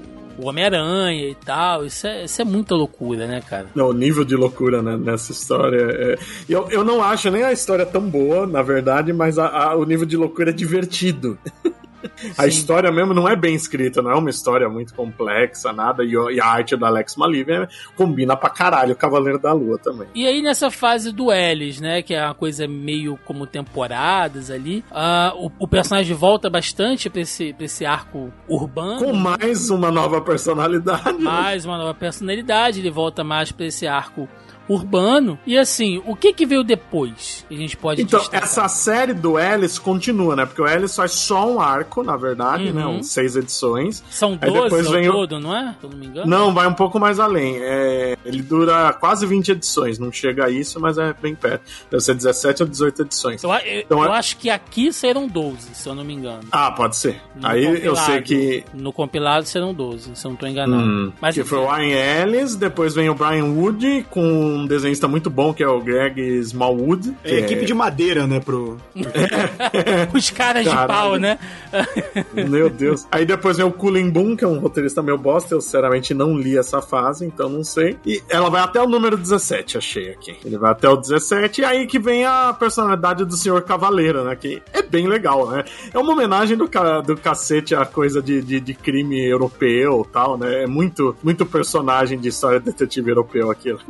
o Homem-Aranha e tal. Isso é, isso é muita loucura, né, cara? Não, o nível de loucura né, nessa história. É... Eu, eu não acho nem a história tão boa, na verdade, mas a- a- o nível de loucura é divertido. A Sim. história mesmo não é bem escrita, não é uma história muito complexa, nada. E, a arte do Alex Maliv é- combina pra caralho o Cavaleiro da Lua também. E aí nessa fase do Ellis, né, que é uma coisa meio como temporadas ali, ah, o, o personagem volta bastante pra esse, pra esse arco urbano. Com mais uma nova personalidade. mais uma nova personalidade, ele volta mais pra esse arco urbano. E assim, o que que veio depois? A gente pode Então, destacar? essa série do Ellis continua, né? Porque o Ellis faz só um arco, na verdade, Uhum. né? Uns seis edições. São aí 12 depois ao vem o- todo, não é? Se eu não me engano. Não, vai um pouco mais além. É, ele dura quase 20 edições. Não chega a isso, mas é bem perto. Deve ser 17 ou 18 edições. Eu, eu- Então, eu é- acho que aqui serão 12, se eu não me engano. Ah, pode ser. No Aí eu sei que. No compilado serão 12, se eu não tô enganado. Hum, Mas que foi o Ryan Ellis, depois vem o Brian Wood com um desenhista muito bom, que é o Greg Smallwood. É, equipe de madeira, né, pro... Os caras de pau, né? Meu Deus. Aí depois vem o Cullen Boom, que é um roteirista meio bosta. Eu, sinceramente, não li essa fase, então não sei. E ela vai até o número 17, achei aqui. Ele vai até o 17, e aí que vem a personalidade do Senhor Cavaleiro, né? Que é bem legal, né? É uma homenagem do, ca do cacete à coisa de, de, de crime europeu tal, né? É muito, muito personagem de história detetive europeu aquilo.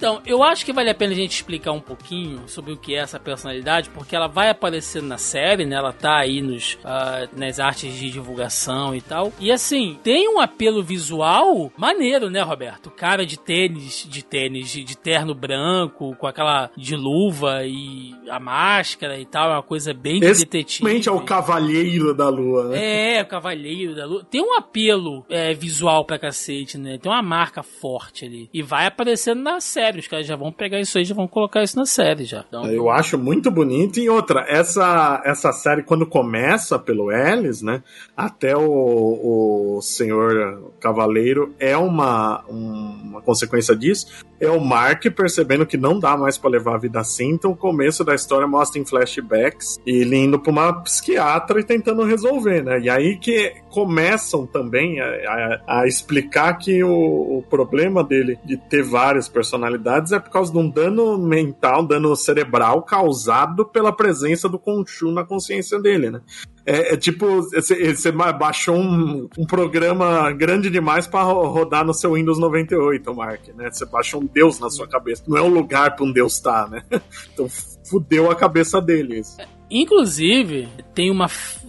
Então, eu acho que vale a pena a gente explicar um pouquinho sobre o que é essa personalidade, porque ela vai aparecer na série, né? Ela tá aí nos, uh, nas artes de divulgação e tal. E assim, tem um apelo visual maneiro, né, Roberto? Cara de tênis, de tênis, de, de terno branco, com aquela de luva e a máscara e tal, é uma coisa bem de detetive. Realmente é o Cavalheiro da Lua, né? É, o Cavalheiro da Lua. Tem um apelo é, visual pra cacete, né? Tem uma marca forte ali. E vai aparecendo na série série. Os caras já vão pegar isso aí, já vão colocar isso na série já. Então, eu acho muito bonito. E outra, essa, essa série, quando começa pelo Ellis, né? Até o, o Senhor Cavaleiro é uma, uma consequência disso. É o Mark percebendo que não dá mais para levar a vida assim. Então, o começo da história mostra em flashbacks ele indo pra uma psiquiatra e tentando resolver, né? E aí que começam também a, a, a explicar que o, o problema dele de ter várias personalidades é por causa de um dano mental, dano cerebral causado pela presença do Conchu na consciência dele, né? É, é tipo, você baixou um, um, programa grande demais para rodar no seu Windows 98, Mark, né? Você baixou um Deus na sua cabeça. Não é um lugar para um Deus estar, tá, né? Então fudeu a cabeça deles. Inclusive, tem uma,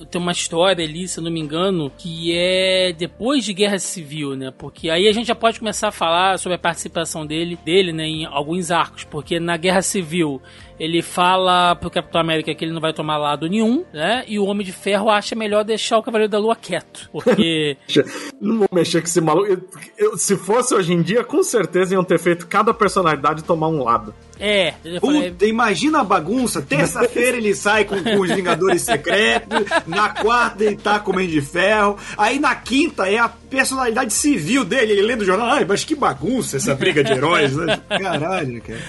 tem uma história ali, se eu não me engano, que é depois de Guerra Civil, né? Porque aí a gente já pode começar a falar sobre a participação dele, dele né, em alguns arcos. Porque na Guerra Civil ele fala pro Capitão América que ele não vai tomar lado nenhum, né? E o Homem de Ferro acha melhor deixar o Cavaleiro da Lua quieto. Porque. não vou mexer com esse maluco. Eu, eu, se fosse hoje em dia, com certeza iam ter feito cada personalidade tomar um lado. É. Puta, imagina a bagunça. Terça-feira ele sai com, com, os Vingadores Secretos. Na quarta ele tá com o Homem de Ferro. Aí na quinta é a personalidade civil dele. Ele lendo o jornal. Ai, mas que bagunça essa briga de heróis. Né? Caralho, cara.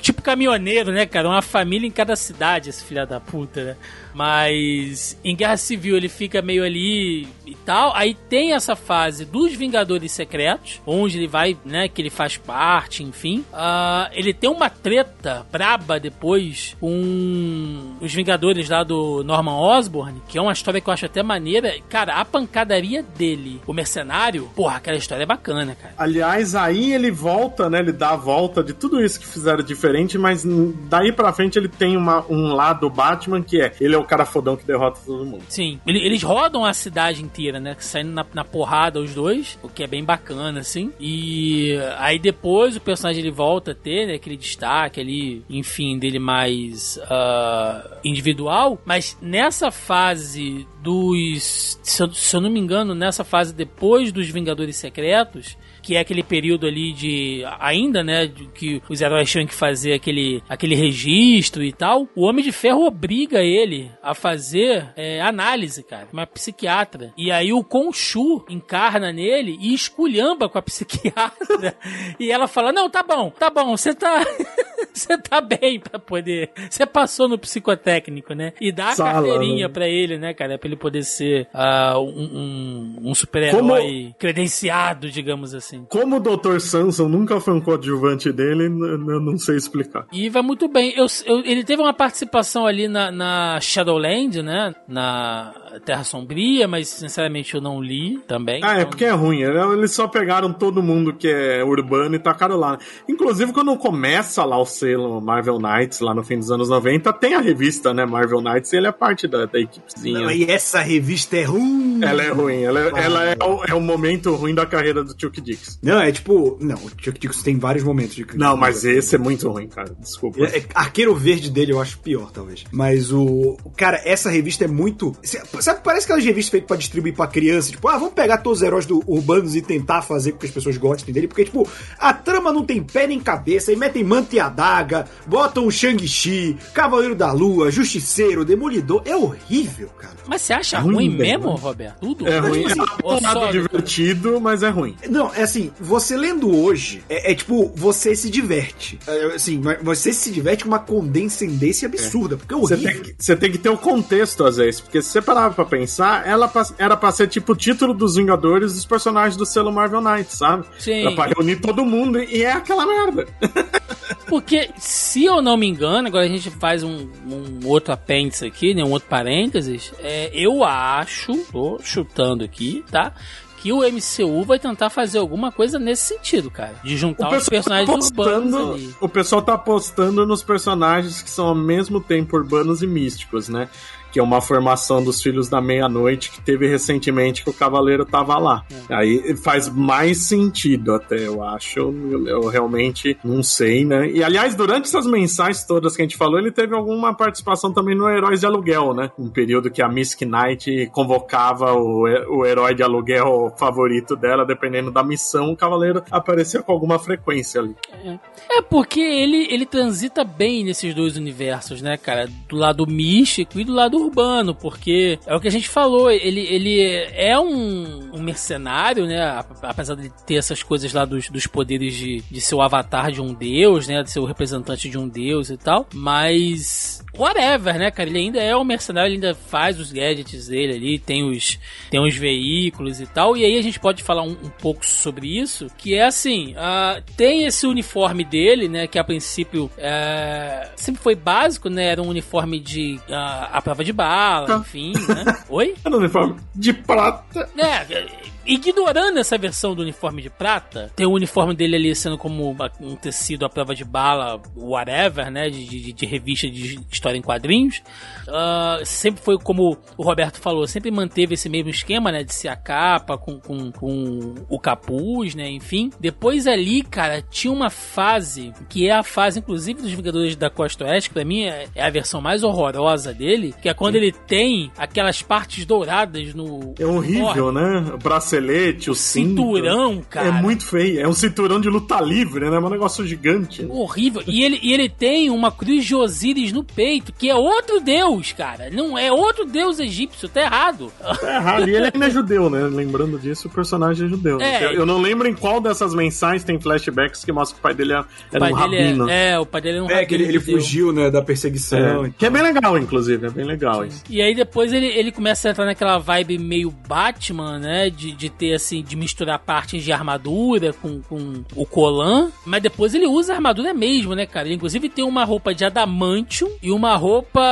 Tipo caminhoneiro, né, cara? Uma família em cada cidade, esse filho da puta, né? Mas em Guerra Civil ele fica meio ali e tal. Aí tem essa fase dos Vingadores Secretos, onde ele vai, né, que ele faz parte, enfim. Uh, ele tem uma treta braba depois com os Vingadores lá do Norman Osborn, que é uma história que eu acho até maneira. Cara, a pancadaria dele, o mercenário, porra, aquela história é bacana, cara. Aliás, aí ele volta, né, ele dá a volta de tudo isso que fizeram diferente, mas daí pra frente ele tem uma, um lado Batman que é, ele é o o cara fodão que derrota todo mundo. Sim, eles rodam a cidade inteira, né? Saindo na, na porrada os dois, o que é bem bacana, assim. E aí depois o personagem ele volta a ter, né? Aquele destaque ali, enfim, dele mais uh, individual. Mas nessa fase dos. Se eu, se eu não me engano, nessa fase depois dos Vingadores Secretos, que é aquele período ali de ainda, né, de que os heróis tinham que fazer aquele, aquele registro e tal. O Homem de Ferro obriga ele a fazer é, análise, cara, uma psiquiatra. E aí o Khonshu encarna nele e esculhamba com a psiquiatra. e ela fala: "Não, tá bom, tá bom, você tá você tá bem para poder. Você passou no psicotécnico, né? E dá a Sala, carteirinha né? para ele, né, cara, para ele poder ser uh, um, um, um super-herói Como... credenciado, digamos assim assim. Como o Dr. Samson nunca foi um coadjuvante dele, eu não sei explicar. E vai muito bem. Eu, eu, ele teve uma participação ali na, na Shadowland, né? Na Terra Sombria, mas sinceramente eu não li também. Ah, é então... é porque é ruim. Eles só pegaram todo mundo que é urbano e tacaram lá. Inclusive, quando começa lá o selo Marvel Knights, lá no fim dos anos 90, tem a revista, né? Marvel Knights, e ele é parte da, da equipezinha. Não, e essa revista é ruim. Ela é ruim. Ela, é, ela é, o, é o momento ruim da carreira do Chuck Dix. Não, é tipo. Não, o Chuck Dix tem vários momentos de. Não, mas esse é muito ruim, cara. Desculpa. É, é, arqueiro Verde dele eu acho pior, talvez. Mas o. Cara, essa revista é muito. Sabe, parece aquelas revistas feitas pra distribuir pra criança, tipo, ah, vamos pegar todos os heróis do urbanos e tentar fazer com que as pessoas gostem dele, porque, tipo, a trama não tem pé nem cabeça, e metem manta e adaga, botam o Shang-Chi, Cavaleiro da Lua, Justiceiro, Demolidor, é horrível, cara. Mas você acha É ruim, ruim, mesmo, né? Roberto? Tudo? É ruim, assim, Ou é nada divertido, mas é ruim. Não, é assim, você lendo hoje, é, é tipo, você se diverte. É, assim, mas você se diverte com uma condescendência absurda, porque é Você horrível. tem, que, você tem que ter o contexto, às vezes, porque se você parar pra pensar, ela era pra ser tipo o título dos Vingadores dos personagens do selo Marvel Knights, sabe? Sim. Era pra reunir todo mundo e é aquela merda. Porque, se eu não me engano, agora a gente faz um, um outro apêndice aqui, né? Um outro parênteses. É, eu acho, tô chutando aqui, tá? Que o MCU vai tentar fazer alguma coisa nesse sentido, cara. De juntar os personagens urbanos apostando, ali. o pessoal tá apostando nos personagens que são ao mesmo tempo urbanos e místicos, né? Que é uma formação dos Filhos da Meia-Noite que teve recentemente que o Cavaleiro tava lá. É. Aí faz mais sentido até, eu acho. Eu, eu realmente não sei, né? E aliás, durante essas mensais todas que a gente falou, ele teve alguma participação também no Heróis de Aluguel, né? Um período que a Mystic Knight convocava o, o herói de aluguel favorito dela, dependendo da missão, o Cavaleiro aparecia com alguma frequência ali. É porque ele, ele transita bem nesses dois universos, né, cara? Do lado místico e do lado urbano, porque é o que a gente falou, ele, ele é um, um mercenário, né? Apesar de ter essas coisas lá dos, dos poderes de, de ser o avatar de um deus, né? De ser o representante de um deus e tal, mas. Whatever, né, cara? Ele ainda é um mercenário, ele ainda faz os gadgets dele ali, tem os, tem os veículos e tal. E aí a gente pode falar um, um pouco sobre isso, que é assim, ah, tem esse uniforme dele, né, que a princípio é, sempre foi básico, né, era um uniforme de ah, a prova de bala, enfim, né? Oi? Era um uniforme de prata. É, ignorando essa versão do uniforme de prata, tem o uniforme dele ali sendo como um tecido à prova de bala, whatever, né? De, de, de revista de história em quadrinhos. Ah, sempre foi como o Roberto falou, sempre manteve esse mesmo esquema, né? De ser a capa com, com, com o capuz, né? Enfim. Depois ali, cara, tinha uma fase que é a fase, inclusive, dos Vingadores da Costa Oeste, que pra mim é, é a versão mais horrorosa dele, que é quando ele tem aquelas partes douradas no. É horrível, né? O bracelete, o, cinto. cinturão, cara. É muito feio. É um cinturão de luta livre, né? É um negócio gigante. né? Horrível. E ele, e ele tem uma cruz de Osíris no peito, que é outro deus, cara. Não é outro deus egípcio, tá errado. É errado. E ele ainda é judeu, né? Lembrando disso, o personagem é judeu. É. Eu, eu não lembro em qual dessas mensais tem flashbacks que mostra que o pai dele é- O era pai um dele rabino. é, é, o pai dele é um É, que ele, rabino ele judeu. fugiu, né, da perseguição. É. Que é bem legal, inclusive. É bem legal isso. E aí depois ele, ele começa a entrar naquela vibe meio Batman, né? De, de ter assim, de misturar partes de armadura com, com o Colan. Mas depois ele usa a armadura mesmo, né, cara? Ele inclusive tem uma roupa de adamantium e uma roupa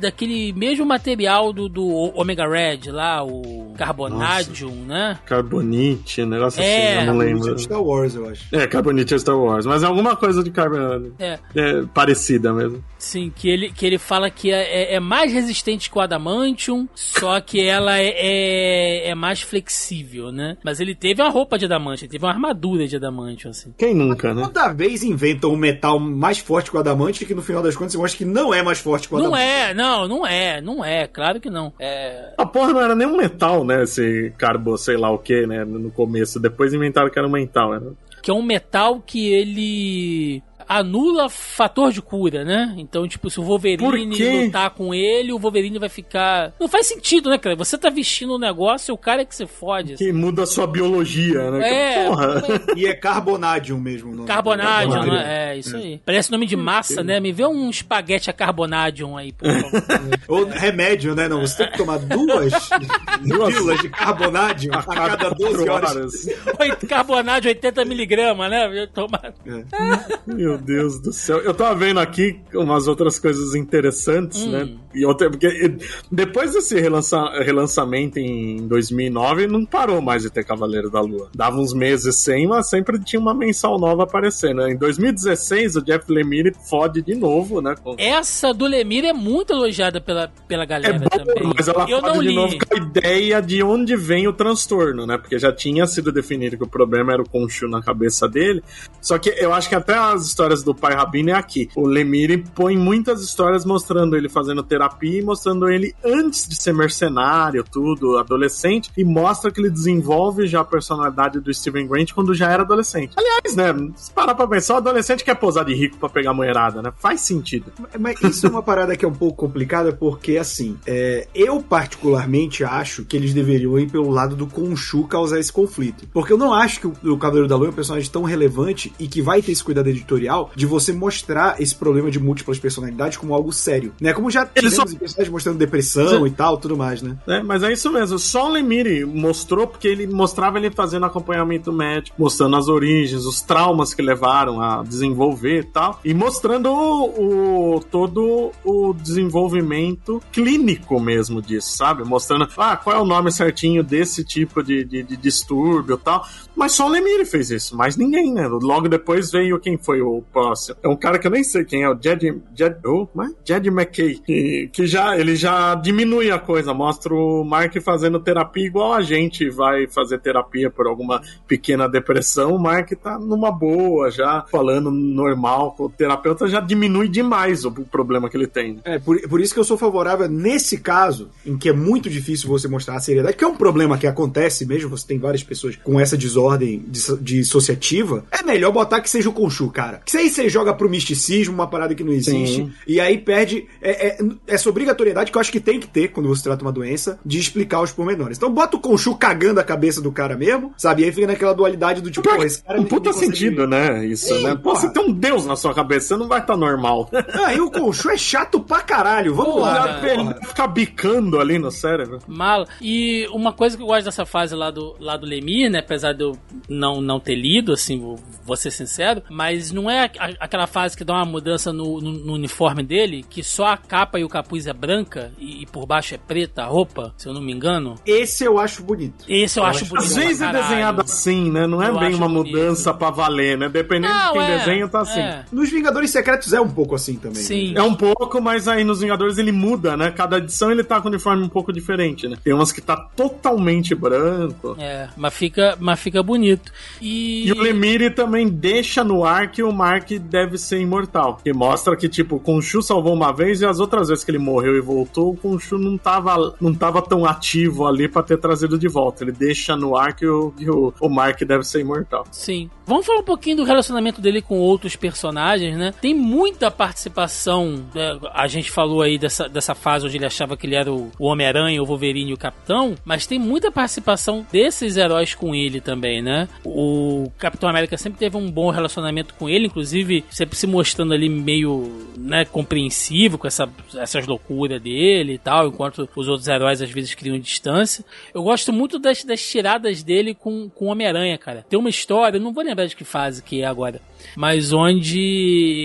daquele mesmo material do, do Omega Red lá, o Carbonadium, né? Carbonite, um negócio É. assim, eu não é lembro. de Star Wars, eu acho. É, Carbonite é Star Wars, mas é alguma coisa de carbon... É. é parecida mesmo. Sim, que ele, que ele fala que é, é- é mais resistente que o Adamantium, só que ela é, é, é mais flexível, né? Mas ele teve uma roupa de Adamantium, ele teve uma armadura de Adamantium, assim. Quem nunca, né? Toda vez inventam um metal mais forte que o adamante que no final das contas você mostra que não é mais forte que o Não adamante. é, não, não é, não é, claro que não. É, A porra não era nem um metal, né? Esse carbo, sei lá o que, né? No começo. Depois inventaram que era um metal. Era... que é um metal que ele anula fator de cura, né? Então, tipo, se o Wolverine lutar com ele, o Wolverine vai ficar. Não faz sentido, né, cara? Você tá vestindo um negócio e o cara é que se fode. assim. Que muda a sua biologia, né? É, Que porra. E é Carbonadium mesmo. Carbonadium, Carbonadium. né? É, isso aí. Parece nome de massa, né? Me vê um espaguete a carbonadium aí, por favor. Ou remédio, né? Não, você tem que tomar duas pílulas de Carbonadium a cada 12 quatro horas. Oito- Carbonadium 80mg, né? Eu Toma... Meu Deus do céu. Eu tava vendo aqui umas outras coisas interessantes, Hum. né? E outra, porque depois desse relança- relançamento em 2009, não parou mais de ter Cavaleiro da Lua. Dava uns meses sem, mas sempre tinha uma mensal nova aparecendo. né? Em 2016, o Jeff Lemire fode de novo, né? com- Essa do Lemir é muito elogiada pela, pela É galera bom, também. mas ela Eu fode de li. novo com a ideia de onde vem o transtorno, né? Porque já tinha sido definido que o problema era o Khonshu na cabeça dele. Só que eu acho que até as histórias histórias do pai Rabino é aqui. O Lemire põe muitas histórias mostrando ele fazendo terapia e mostrando ele antes de ser mercenário, tudo, adolescente, e mostra que ele desenvolve já a personalidade do Steven Grant quando já era adolescente. Aliás, né, se parar pra pensar, o adolescente quer posar de rico pra pegar mulherada, né? Faz sentido. Mas isso é uma parada que é um pouco complicada, porque assim, é, eu particularmente acho que eles deveriam ir pelo lado do Khonshu causar esse conflito. Porque eu não acho que o, o Cavaleiro da Lua é um personagem tão relevante e que vai ter esse cuidado editorial de você mostrar esse problema de múltiplas personalidades como algo sério. Né? Como já Ele tivemos só- personagens mostrando depressão Sim. e tal, tudo mais, né? É, mas é isso mesmo. Só o Lemire mostrou porque ele mostrava ele fazendo acompanhamento médico, mostrando as origens, os traumas que levaram a desenvolver e tal, e mostrando o, o- todo o desenvolvimento clínico mesmo disso, sabe? Mostrando ah, qual é o nome certinho desse tipo de, de, de distúrbio e tal. Mas só o Lemire fez isso, mais ninguém, né? Logo depois veio quem foi o próximo. É um cara que eu nem sei quem é, o Jed, Jed, oh, como é? Jed McKay, que, que já, ele já diminui a coisa, mostra o Mark fazendo terapia igual a gente vai fazer terapia por alguma pequena depressão, o Mark tá numa boa já, falando normal com o terapeuta, já diminui demais o problema que ele tem. É, por, por isso que eu sou favorável nesse caso, em que é muito difícil você mostrar a seriedade, que é um problema que acontece mesmo, você tem várias pessoas com essa desordem dis- dissociativa, é melhor botar que seja o Khonshu, cara. Que aí você joga pro misticismo, uma parada que não existe, Sim. e aí perde é, é- essa obrigatoriedade que eu acho que tem que ter quando você trata uma doença, de explicar os pormenores. Então bota o Khonshu cagando a cabeça do cara mesmo, sabe? E aí fica naquela dualidade do tipo, esse cara um puta sentido, né? Isso, Sim, né? Pô, porra. você tem um deus na sua cabeça, você não vai estar normal. Ah, e o Khonshu é chato pra caralho, vamos Porra, lá. né? Ficar bicando ali no cérebro. Mala. E uma coisa que eu gosto dessa fase lá do, lá do Lemir, né? Apesar de eu não, não ter lido, assim, vou, vou ser sincero, mas não é a- aquela fase que dá uma mudança no, no- no uniforme dele, que só a capa e o capuz é branca e, e por baixo é preta a roupa, se eu não me engano. Esse eu acho bonito. Esse eu, acho bonito. Às vezes é desenhado assim, né? Não é Eu bem acho uma bonito. mudança pra valer, né? Dependendo de Não, quem é, desenha, tá assim. é. Nos Vingadores Secretos é um pouco assim também. Sim. É um pouco, mas aí nos Vingadores ele muda, né? Cada edição ele tá com um uniforme um pouco diferente, né? Tem umas que tá totalmente branco. É, mas fica, mas fica bonito. E, E o Lemire também deixa no ar que o Mark deve ser imortal. Que mostra que, tipo, o Khonshu salvou uma vez e as outras vezes que ele morreu e voltou, o Khonshu não tava, não tava tão ativo ali pra ter trazido de volta. Ele deixa no ar que o, que o, o Mark deve ser imortal. Sim. Vamos falar um pouquinho do relacionamento dele com outros personagens, né? Tem muita participação. né? A gente falou aí dessa, dessa fase onde ele achava que ele era o Homem-Aranha, o Wolverine e o Capitão, mas tem muita participação desses heróis com ele também, né? O Capitão América sempre teve um bom relacionamento com ele, inclusive sempre se mostrando ali meio, né, compreensivo com essa, essas loucuras dele e tal, enquanto os outros heróis às vezes criam distância. Eu gosto muito das, das tiradas dele com, com Homem-Aranha, cara. Tem uma história, não vou lembrar de que fase que é agora, mas onde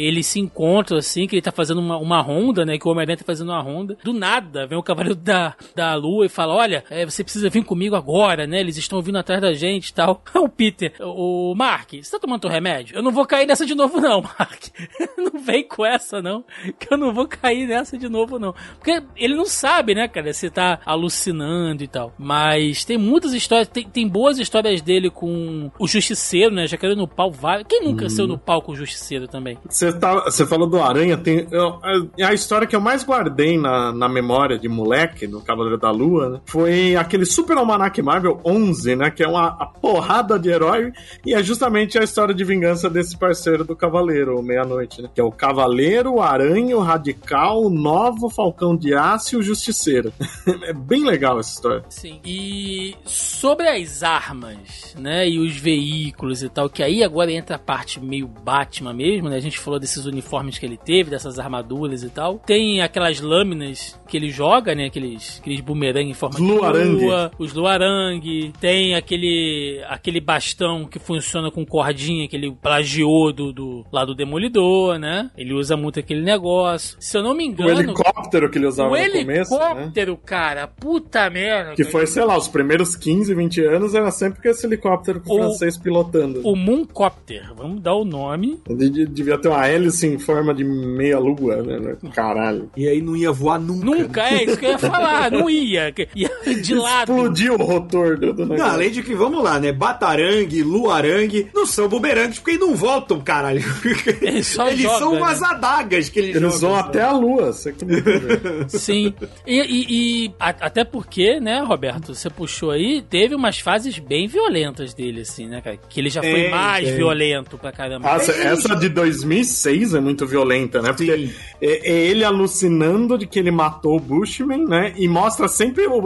ele se encontra assim, que ele tá fazendo uma, uma ronda, né? Que o Homem-Aranha tá fazendo uma ronda. Do nada, vem o Cavaleiro da, da Lua e fala: Olha, é, você precisa vir comigo agora, né? Eles estão vindo atrás da gente e tal. o Peter, o Mark, você tá tomando teu remédio? Eu não vou cair nessa de novo, não, Mark. não vem com essa, não. Que eu não vou cair nessa de novo, não. Porque ele não sabe, né, cara, se tá alucinando e tal. Mas tem muitas histórias, tem, tem boas histórias dele com o Justiceiro, né? Já caiu no pau vários. Quem nunca saiu no pau com o Justiceiro também? Você tá, você falou do Aranha, tem eu- a, a história que eu mais guardei na, na memória de moleque, no Cavaleiro da Lua, né, foi aquele Super Almanac Marvel 11, né, que é uma porrada de herói, e é justamente a história de vingança desse parceiro do Cavaleiro, Meia-Noite, né, que é o Cavaleiro, o Aranha, o Radical, o Novo, Falcão de Aço e o Justiceiro. é bem legal essa história. Sim. E sobre as armas, né, e os veículos e tal, que aí agora entra a parte meio Batman mesmo, né? A gente falou desses uniformes que ele teve, dessas armaduras e tal. Tem aquelas lâminas que ele joga, né, aqueles, aqueles boomerang em forma luarangue. de lua, os luarangue. Tem aquele aquele bastão que funciona com cordinha que ele plagiou do, do lá do Demolidor, né? Ele usa muito aquele negócio. Se eu não me O engano, helicóptero que ele usava o no começo, né? helicóptero, cara, puta merda. Que foi, sei lá, os primeiros 15, 20 anos era sempre com esse helicóptero com o O- francês pilotando. O Mooncopter, vamos dar o nome. De- de- Devia ter uma hélice em forma de meia lua, né? Caralho. E aí não ia voar nunca. Nunca, é isso que eu ia falar, não ia. Ia de lado. Explodiu o rotor do, do Não, além de que, vamos lá, né? Batarangue, Luarangue não são bumerangues porque não voltam, caralho. caralho. Ele só Eles joga, são né? umas adagas que eles, Eles jogam. vão até a lua, você que não. Sim. E, e- e a- até porque, né, Roberto, você puxou aí, teve umas fases bem violentas dele, assim, né, cara? Que ele já foi mais tem. violento pra caramba. Nossa, essa de 2006 é muito violenta, né? Porque Sim. é, é ele alucinando de que ele matou o Bushman, né? E mostra sempre o,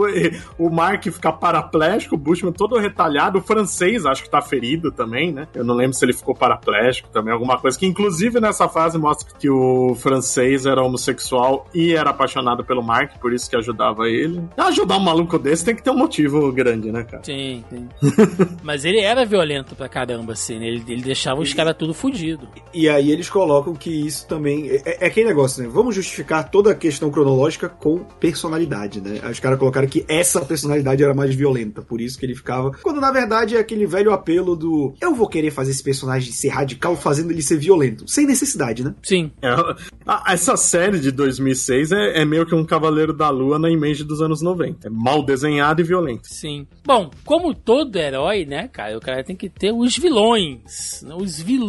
o Mark ficar paraplégico, o Bushman todo retalhado. O francês acho que tá ferido também, né? Eu não lembro se ele ficou paraplégico também, alguma coisa. Que inclusive nessa fase mostra que o francês era homossexual e era apaixonado pelo Mark, por isso que ajudava ele. Ajudar um maluco desse tem que ter um motivo grande, né, cara? Sim, sim. Mas ele era violento pra caramba, assim, né? Ele, ele deixava os caras tudo fudido. E aí eles colocam que isso também. É, é aquele negócio, né? Vamos justificar toda a questão cronológica com personalidade, né? Aí Os caras colocaram que essa personalidade era mais violenta, por isso que ele ficava. Quando na verdade é aquele velho apelo do. Eu vou querer fazer esse personagem ser radical fazendo ele ser violento. Sem necessidade, né? Sim. É, essa série de 2006 é, é meio que um Cavaleiro da Lua na image dos anos 90. É mal desenhado e violento. Sim. Bom, como todo herói, né, cara, o cara tem que ter os vilões. né, Os vilões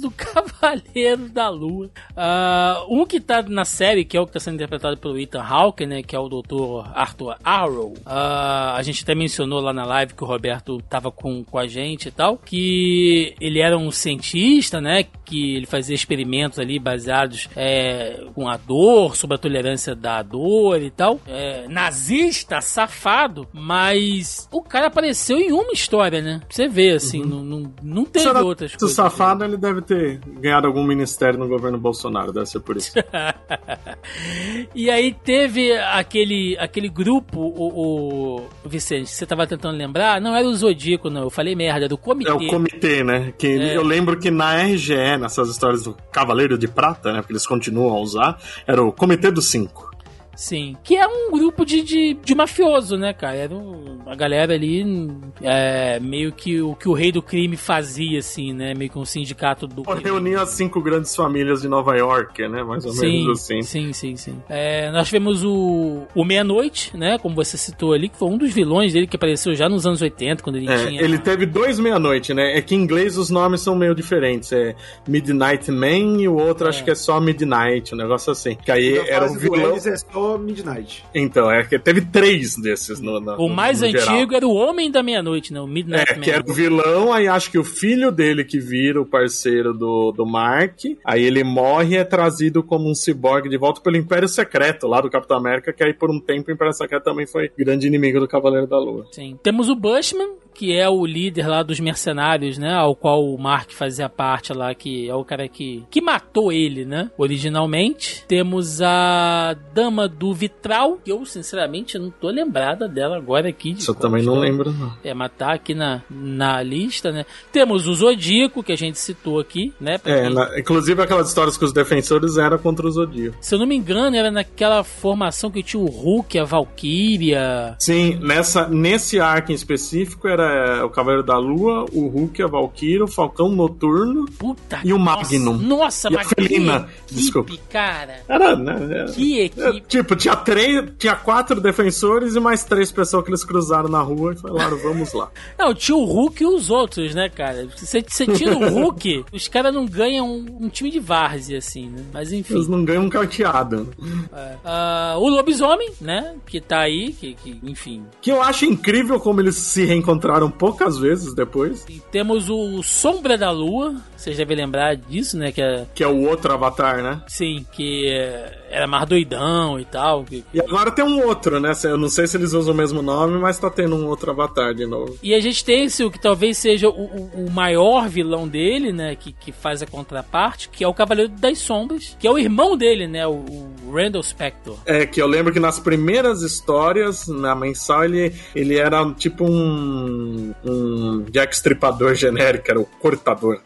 do Cavaleiro da Lua. Ah, um que tá na série, que é o que tá sendo interpretado pelo Ethan Hawke, né, que é o Dr. Arthur Arrow. Ah, a gente até mencionou lá na live que o Roberto tava com, com a gente e tal, que ele era um cientista, né, que ele fazia experimentos ali baseados é, com a dor, sobre a tolerância da dor e tal. É, nazista, safado, mas o cara apareceu em uma história, né? Pra você ver, assim, não, não, não teve Se era outras coisas. safado, ele deve ter ganhado algum ministério no governo Bolsonaro, deve ser por isso. e aí teve aquele, aquele grupo, o, o Vicente, você tava tentando lembrar? Não era o Zodíaco, não. Eu falei merda, era o comitê. É o comitê, né? Que É. Eu lembro que na RGE, nessas histórias do Cavaleiro de Prata, né? Porque eles continuam a usar, era o Comitê dos Cinco. Sim. Que é um grupo de, de, de mafioso, né, cara? Era um- a galera ali, é, meio que o que o rei do crime fazia, assim, né? Meio que um sindicato do crime. Reuniu as cinco grandes famílias de Nova York, né? Mais ou Sim, menos assim. sim, sim, sim. É, nós tivemos o, o Meia-Noite, né? Como você citou ali, que foi um dos vilões dele que apareceu já nos anos 80, quando ele É, tinha. ele teve dois meia-noite, né? É que em inglês os nomes são meio diferentes. É Midnight Man e o outro acho que é só Midnight, um negócio assim. Que aí Na era o vilão. É só Midnight. Então, é que teve três desses no, no- O mais no geral. antigo era o Homem da Meia-Noite, né? O Midnight É, Man. que era o vilão, aí acho que o filho dele que vira o parceiro do, do Mark, aí ele morre e é trazido como um ciborgue de volta pelo Império Secreto, lá do Capitão América, que aí por um tempo o Império Secreto também foi grande inimigo do Cavaleiro da Lua. Sim. Temos o Bushman, que é o líder lá dos mercenários, né? Ao qual o Mark fazia parte lá, que é o cara que, que matou ele, né? Originalmente. Temos a Dama do Vitral, que eu, sinceramente, não tô lembrada dela agora aqui. Isso eu também não lembro, não. É, matar aqui na, na lista, né? Temos o Zodíaco, que a gente citou aqui, né? Pra É, quem- na- inclusive aquelas histórias que os defensores eram contra o Zodíaco. Se eu não me engano, era naquela formação que tinha o Hulk, a Valkyria. Sim, nessa, nesse arco em específico era o Cavaleiro da Lua, o Hulk, a Valkyria, o Falcão Noturno. Puta E o Magnum. Nossa, E a mas que Felina. equipe, Desculpa. cara. Era, né? era- Que É, equipe. tipo, tinha três, tinha quatro defensores e mais três pessoas que eles cruzaram na rua e falaram, vamos lá. Não, tinha o Hulk e os outros, né, cara? Você, você tira o Hulk, os caras não ganham um, um time de várzea, assim, né? Mas enfim. Eles não ganham um carteado. Ah, o lobisomem, né? Que tá aí, que, que, enfim. Que eu acho incrível como eles se reencontraram poucas vezes depois. E temos o Sombra da Lua, vocês devem lembrar disso, né? Que é, Que é o outro avatar, né? sim, que é, era mais doidão e tal. E agora tem um outro, né? Eu não sei se eles usam o mesmo nome, mas tá tendo um outro avatar de novo. E a gente tem esse, o que talvez seja o, o- o maior vilão dele, né? Que, que faz a contraparte, que é o Cavaleiro das Sombras, que é o irmão dele, né? O, o Randall Spector. É, que eu lembro que nas primeiras histórias, na mensal, ele, ele era tipo um, um Jack Stripador genérico, era o cortador.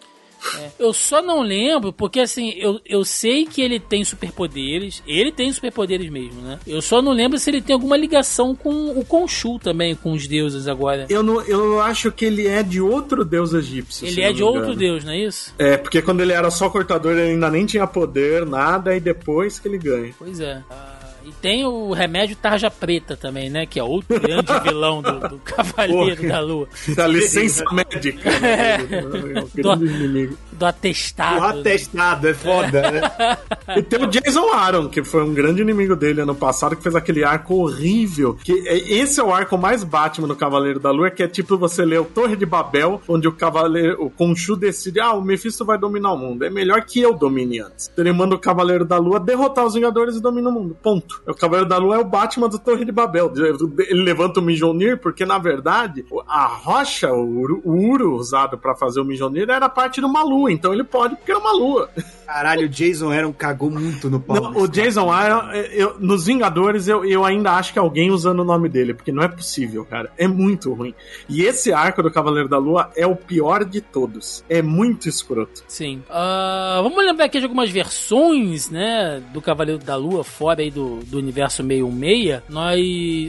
Eu só não lembro, porque assim, eu, eu sei que ele tem superpoderes, ele tem superpoderes mesmo, né? Eu só não lembro se ele tem alguma ligação com o Khonshu também, com os deuses agora. Eu, não, eu acho que ele é de outro deus egípcio. Ele é de outro deus, não é isso? É, porque quando ele era só cortador, ele ainda nem tinha poder, nada, e depois que ele ganha. Pois é. Ah, e tem o remédio Tarja Preta também, né? Que é outro grande vilão do, do Cavaleiro Porra. da Lua. Da licença médica. né? É o grande inimigo. Do atestado. O atestado é foda, né? E tem o Jason Aaron, que foi um grande inimigo dele ano passado, que fez aquele arco horrível. Que é- esse é o arco mais Batman no Cavaleiro da Lua, que é tipo você ler o Torre de Babel, onde o Cavaleiro, o Khonshu decide, ah, o Mephisto vai dominar o mundo. É melhor que eu domine antes. Então ele manda o Cavaleiro da Lua derrotar os Vingadores e domina o mundo. Ponto. O Cavaleiro da Lua é o Batman do Torre de Babel. Ele levanta o Mjolnir porque, na verdade, a rocha, o o Uru usado pra fazer o Mjolnir era parte de uma lua. Então ele pode porque era uma lua. Caralho, o Jason Aaron cagou muito no pau. Não, o Jason Aaron, eu- nos Vingadores, eu, eu ainda acho que é alguém usando o nome dele, porque não é possível, cara. É muito ruim. E esse arco do Cavaleiro da Lua é o pior de todos. É muito escroto. Sim. Ah, vamos lembrar aqui de algumas versões, né, do Cavaleiro da Lua, fora aí do, do universo 616. Nós...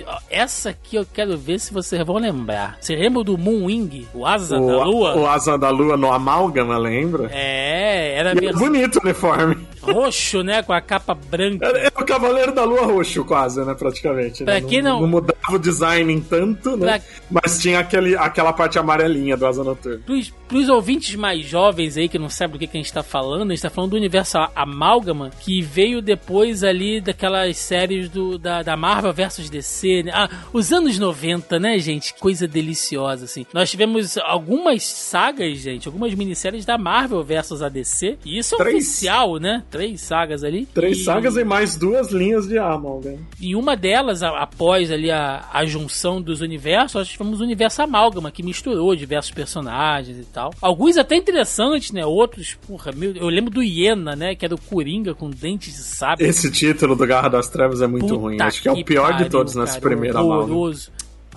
ó, Essa aqui eu quero ver se vocês vão lembrar. Você lembra do Moonwing, o Asa o, da Lua? o Asa da Lua no Amálgama, lembra? É, era é mesmo bonito o uniforme. roxo, né, com a capa branca. É, é Cavaleiro da Lua roxo, quase, né? Praticamente. Pra né? quem não- não mudava o design em tanto, né? Mas tinha aquele, aquela parte amarelinha do Asa Noturna. Pros, pros ouvintes mais jovens aí, que não sabem do que, que a gente tá falando, a gente tá falando do universo Amálgama, que veio depois ali daquelas séries do, da, da Marvel versus DC, né? Ah, os anos 90, né, gente? Coisa deliciosa, assim. Nós tivemos algumas sagas, gente, algumas minisséries da Marvel versus a DC, e isso é Três. oficial, né? Três sagas ali. Três E- sagas e mais duas linhas de Amálgama. e uma delas, após ali a, a junção dos universos, nós tivemos o universo amálgama, que misturou diversos personagens e tal. Alguns até interessantes, né? Outros, porra, meu, eu lembro do Hiena, né? Que era o Coringa com dentes de sabre. Esse título do Garra das Trevas é muito Puta ruim. Acho que é o pior de pariu, todos nessa cara, primeira Amálgama.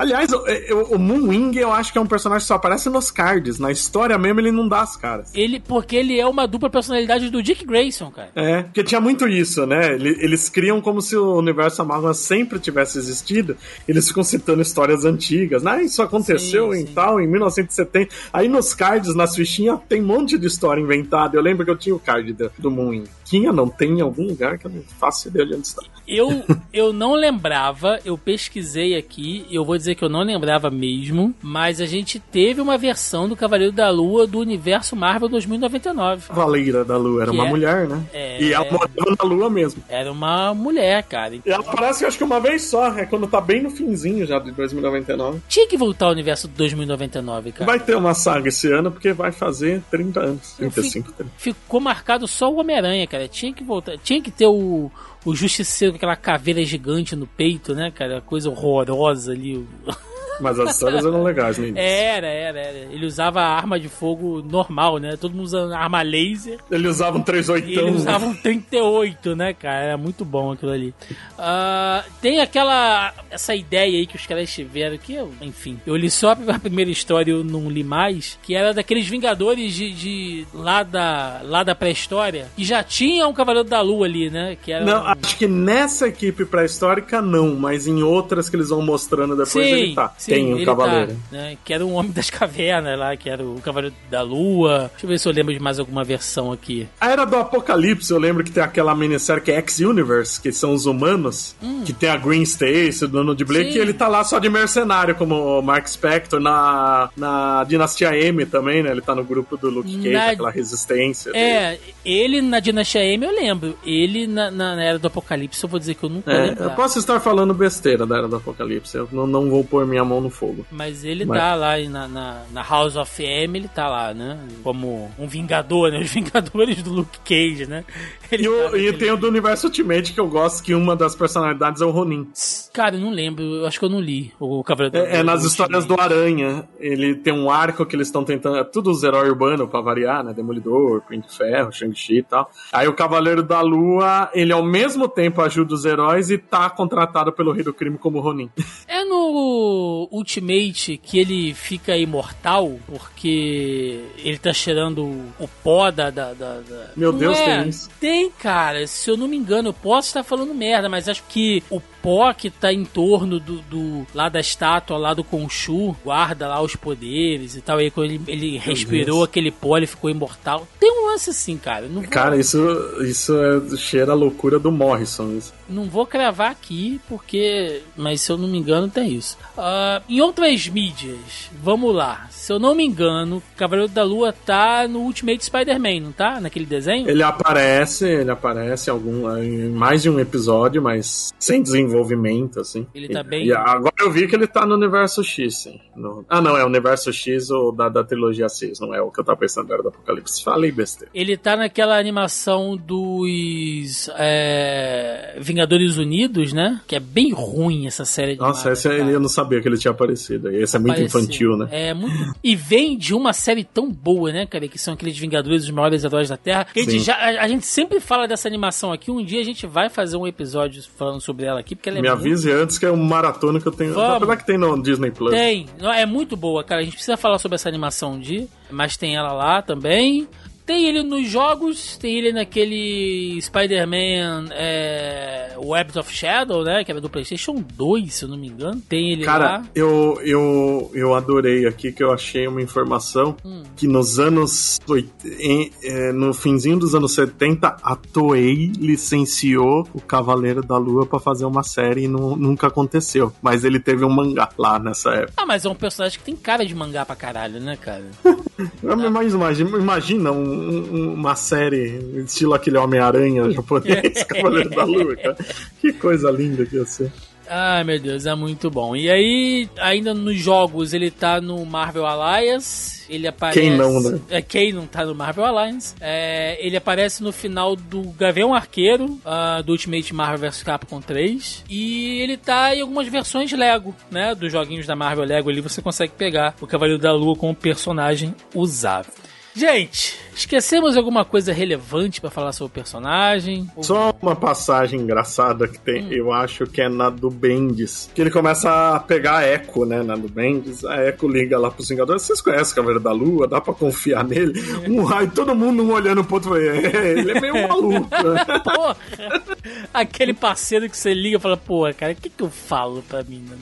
Aliás, o, Moonwing eu acho que é um personagem que só aparece nos cards. Na história mesmo ele não dá as caras. Ele, porque ele é uma dupla personalidade do Dick Grayson, cara. É, porque tinha muito isso, né? Ele- Eles criam como se o universo Amálgama sempre tivesse existido. Eles ficam citando histórias antigas. Ah, isso aconteceu Sim, em sim. tal, em 1970. Aí nos cards, nas fichinhas, tem um monte de história inventada. Eu lembro que eu tinha o card do, do Moonwing. Tinha, não tem em algum lugar que eu não faço ideia de onde está. Eu, eu não lembrava, eu pesquisei aqui, e eu vou dizer que eu não lembrava mesmo, mas a gente teve uma versão do Cavaleiro da Lua do universo Marvel 2099. Cavaleira da Lua, era Que uma é- mulher, né? é- E ela morava na Lua mesmo. Era uma mulher, cara. E ela aparece, acho que uma vez só, é quando tá bem no finzinho já de 2099. Tinha que voltar ao universo 2099, cara. Vai ter uma saga esse ano, porque vai fazer 30 anos. Eu 35, 30. Ficou marcado só o Homem-Aranha, cara. Tinha que voltar. Tinha que ter o, o Justiceiro com aquela caveira gigante no peito, né, cara? Coisa horrorosa ali. Mas as histórias eram legais início. Era, era, era. Ele usava arma de fogo normal, né? Todo mundo usando arma laser. Ele usava um E 38. ele usava um 38, né, cara? Era muito bom aquilo ali. Ah, tem aquela. Essa ideia aí que os caras tiveram, que enfim, eu li só a primeira história e eu não li mais, que era daqueles Vingadores de, de lá da, lá da pré-história, que já tinha um Cavaleiro da Lua ali, né? Que era Não, um- acho que nessa equipe pré-histórica não, mas em outras que eles vão mostrando depois ele tá. Sim, Tem um ele cavaleiro. tá, né? Que era um Homem das Cavernas lá, que era o Cavaleiro da Lua. Deixa eu ver se eu lembro de mais alguma versão aqui. A Era do Apocalipse, eu lembro que tem aquela minissérie que é X-Universe, que são os humanos, que tem a Green Stacy, o dono de Blake, Hum. Sim. e ele tá lá só de mercenário, como o Mark Spector, na, na Dinastia M também, né? Ele tá no grupo do Luke Cage, Na- aquela resistência. dele. É, ele na Dinastia M eu lembro. Ele na, na- na Era do Apocalipse eu vou dizer que eu nunca É, lembro. eu posso estar falando besteira da Era do Apocalipse, eu não, não vou pôr minha mão no fogo. Mas ele Mas- tá lá na, na, na House of M, ele tá lá, né? Como um vingador, né? Os Vingadores do Luke Cage, né? Ele E, o- tá e tem o do Universo Ultimate, que eu gosto, que uma das personalidades é o Ronin. Cara, eu não lembro, eu acho que eu não li o Cavaleiro É, é do- nas do histórias do Ultimate. Aranha. Ele tem um arco que eles estão tentando. É tudo os heróis urbanos pra variar, né? Demolidor, Punho de Ferro, Shang-Chi e tal. Aí o Cavaleiro da Lua, ele ao mesmo tempo ajuda os heróis e tá contratado pelo Rei do Crime como Ronin. É no Ultimate que ele fica imortal porque ele tá cheirando o pó da. da, da- da- Meu Não Deus, é? tem isso. Tem, cara. Se eu não me engano, eu posso estar falando merda, mas acho que o pó que tá em torno do, do lá da estátua, lá do Khonshu, guarda lá os poderes e tal. E aí quando ele, ele respirou Deus. aquele pó, ele ficou imortal. Tem um lance assim, cara. Não vou, Cara, isso, isso é, cheira a loucura do Morrison. Isso. não vou cravar aqui, porque. Mas se eu não me engano, tem isso. Ah, em outras mídias, vamos lá. Se eu não me engano, Cavaleiro da Lua tá no Ultimate Spider-Man, não tá? Naquele desenho? Ele aparece, ele aparece em, algum, em mais de um episódio, mas sem desenvolvimento, assim. Ele tá bem- E agora eu vi que ele tá no Universo X, sim. No- Ah, não, é o Universo X ou da, da trilogia 6, não é o que eu tava pensando, era do Apocalipse. Falei besteira. Ele tá naquela animação dos é, Vingadores Unidos, né? Que é bem ruim essa série de Nossa, Marvel, cara. eu não sabia que ele tinha aparecido. Esse é muito infantil, né? É muito. E vem de uma série tão boa, né, cara? Que são aqueles Vingadores, os maiores heróis da Terra. Que a, gente já, a, a gente sempre fala dessa animação aqui. Um dia a gente vai fazer um episódio falando sobre ela aqui, porque ela é Me muito avise antes que é um maratona que eu tenho. Vamos. Apesar que tem no Disney Plus. Tem, é muito boa, cara. A gente precisa falar sobre essa animação dia, mas tem ela lá também. Tem ele nos jogos, tem ele naquele Spider-Man é, Webs of Shadow, né? Que era do PlayStation 2, se eu não me engano. Tem ele Cara, lá. eu, eu, eu adorei aqui que eu achei uma informação Hum. que nos anos. em- é, no finzinho dos anos 70, a Toei licenciou o Cavaleiro da Lua pra fazer uma série e nu- nunca aconteceu. Mas ele teve um mangá lá nessa época. Ah, mas é um personagem que tem cara de mangá pra caralho, né, cara? Mas imagina, imagina um- um- uma série estilo aquele Homem-Aranha japonês, Cavaleiro da Lua, cara. Que coisa linda que ia ser. Ai, meu Deus, é muito bom. E aí, ainda nos jogos, ele tá no Marvel Alliance. Ele aparece. Quem não, né? É, quem não tá no Marvel Alliance. É, ele aparece no final do Gavião Arqueiro, ah, do Ultimate Marvel vs Capcom 3. E ele tá em algumas versões Lego, né? Dos joguinhos da Marvel Lego ali, você consegue pegar o Cavaleiro da Lua como personagem usável. Gente, esquecemos alguma coisa relevante pra falar sobre o personagem? Só uma passagem engraçada que tem, eu acho que é na do Bendis. Que ele começa a pegar a Echo, né? Na do Bendis. A Echo liga lá pros Vingadores. Vocês conhecem o Cavaleiro da Lua? Dá pra confiar nele? Um raio, todo mundo um olhando pro outro. É, ele é meio maluco. né? Porra! Aquele parceiro que você liga e fala, porra, cara, o que, que eu falo pra mim? né?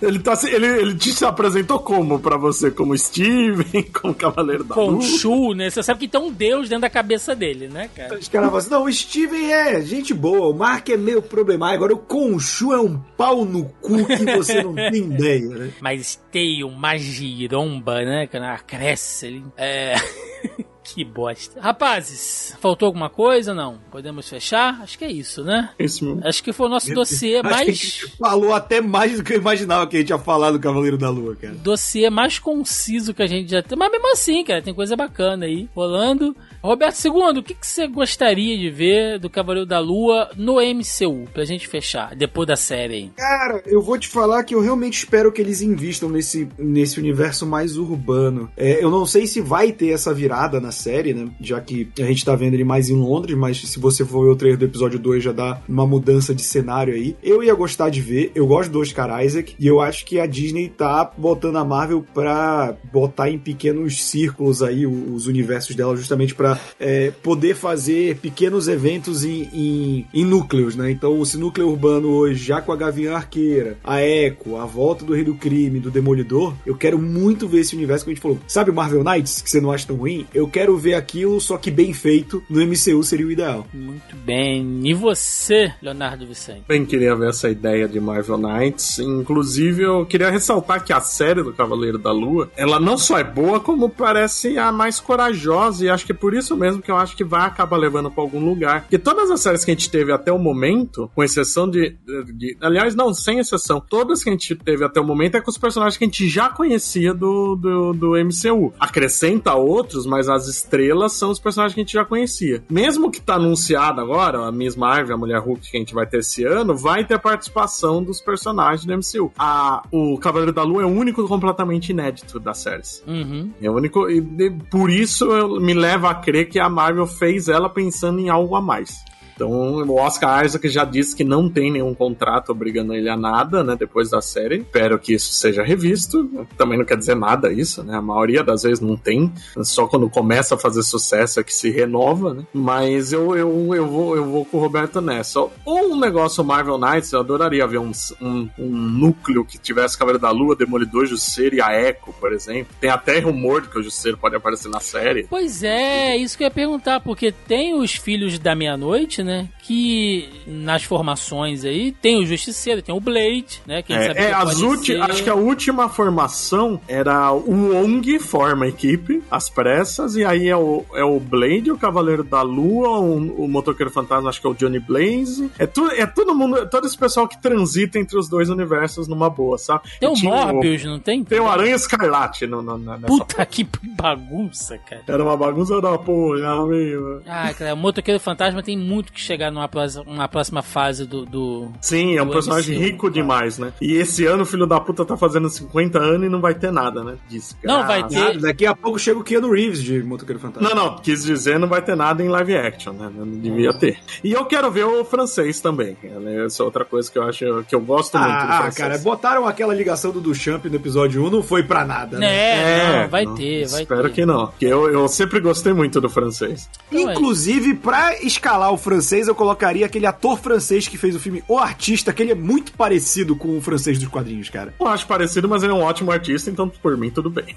É, Ele, tá, ele, ele te se apresentou como pra você? Como Steven, como Cavaleiro da Lua? Khonshu, né? Você sabe que tem um deus dentro da cabeça dele, né, cara? Os caras falam assim, não, o Steven é gente boa, o Mark é meio problemático, agora o Conchu é um pau no cu que você não tem ideia, né? Mas tem uma giromba, né? Que ela cresce ali. É. que bosta. Rapazes, faltou alguma coisa não? Podemos fechar? Acho que é isso, né? Isso mesmo. Acho que foi o nosso dossiê mais. falou até mais do que eu imaginava que a gente ia falar do Cavaleiro da Lua, cara. dossiê mais conciso que a gente já tem. Mas mesmo assim, cara, tem coisa bacana aí rolando. Roberto II, o que, que você gostaria de ver do Cavaleiro da Lua no MCU? Pra gente fechar, depois da série aí. Cara, eu vou te falar que eu realmente espero que eles invistam nesse, nesse universo mais urbano. É, eu não sei se vai ter essa virada na série, né? Já que a gente tá vendo ele mais em Londres, mas se você for ver o trailer do episódio 2 já dá uma mudança de cenário aí. Eu ia gostar de ver, eu gosto do Oscar Isaac, e eu acho que a Disney tá botando a Marvel pra botar em pequenos círculos aí os universos dela, justamente pra é, poder fazer pequenos eventos em, em, em núcleos, né? Então, esse núcleo urbano hoje, já com a Gavião Arqueira, a Echo, a volta do Rei do Crime, do Demolidor, eu quero muito ver esse universo que a gente falou. Sabe Marvel Knights, que você não acha tão ruim? Eu quero ver aquilo, só que bem feito, no MCU seria o ideal. Muito bem. E você, Leonardo Vicente? Bem, queria ver essa ideia de Marvel Knights. Inclusive, eu queria ressaltar que a série do Cavaleiro da Lua, ela não só é boa, como parece a mais corajosa. E acho que é por isso mesmo que eu acho que vai acabar levando pra algum lugar. Porque todas as séries que a gente teve até o momento, com exceção de, de- Aliás, não, sem exceção. Todas que a gente teve até o momento é com os personagens que a gente já conhecia do, do, do MCU. Acrescenta outros, mas as estrelas são os personagens que a gente já conhecia. Mesmo que tá anunciado agora, a Miss Marvel, a Mulher Hulk que a gente vai ter esse ano, vai ter participação dos personagens do MCU. A, o Cavaleiro da Lua é o único completamente inédito das séries. Uhum. É o único. E por isso eu- me leva a crer que a Marvel fez ela pensando em algo a mais. Então, o Oscar Isaac já disse que não tem nenhum contrato obrigando ele a nada, né, depois da série. Espero que isso seja revisto. Também não quer dizer nada isso, né? A maioria das vezes não tem. Só quando começa a fazer sucesso é que se renova, né? Mas eu, eu, eu, vou, eu vou com o Roberto nessa. Ou um negócio Marvel Knights, eu adoraria ver um, um, um núcleo que tivesse Cavaleiro da Lua, Demolidor, Jusceiro e a Echo, por exemplo. Tem até rumor de que o Jusceiro pode aparecer na série. Pois é, isso que eu ia perguntar, porque tem os Filhos da Meia-Noite, né? Que nas formações aí tem o Justiceiro, tem o Blade, né? Quem é, sabe é que as ulti- acho que a última formação era o Wong forma a equipe, as pressas, e aí é o, é o Blade, o Cavaleiro da Lua, o, o Motoqueiro Fantasma, acho que é o Johnny Blaze. É, tu, é todo mundo, é todo esse pessoal que transita entre os dois universos numa boa, sabe? Tem o Morbius, não tem? Tem o Aranha Escarlate no, no, nessa Puta que bagunça, cara. Era uma bagunça da porra, meu. Ah, cara, o Motoqueiro Fantasma tem muito que chegar numa próxima, uma próxima fase do, do... Sim, é um Do personagem MCU, rico demais, né? E esse ano o filho da puta tá fazendo 50 anos e não vai ter nada, né? Disso. Não, vai ter. Ah, daqui a pouco chega o Keanu Reeves de Motoqueiro Fantasma. Não, não, quis dizer não vai ter nada em live action, né? Não devia ter. E eu quero ver o francês também. né? Essa é outra coisa que eu acho que eu gosto muito do Ah, ah, francês. cara, botaram aquela ligação do Duchamp no episódio 1, não foi pra nada, né? É, não, vai ter, vai espero ter. que não. Porque eu, eu sempre gostei muito do francês. Então é Inclusive, pra escalar o francês, eu colocaria aquele ator francês que fez o filme O Artista, que ele é muito parecido com o francês dos quadrinhos, cara. Não acho parecido, mas ele é um ótimo artista, então por mim tudo bem.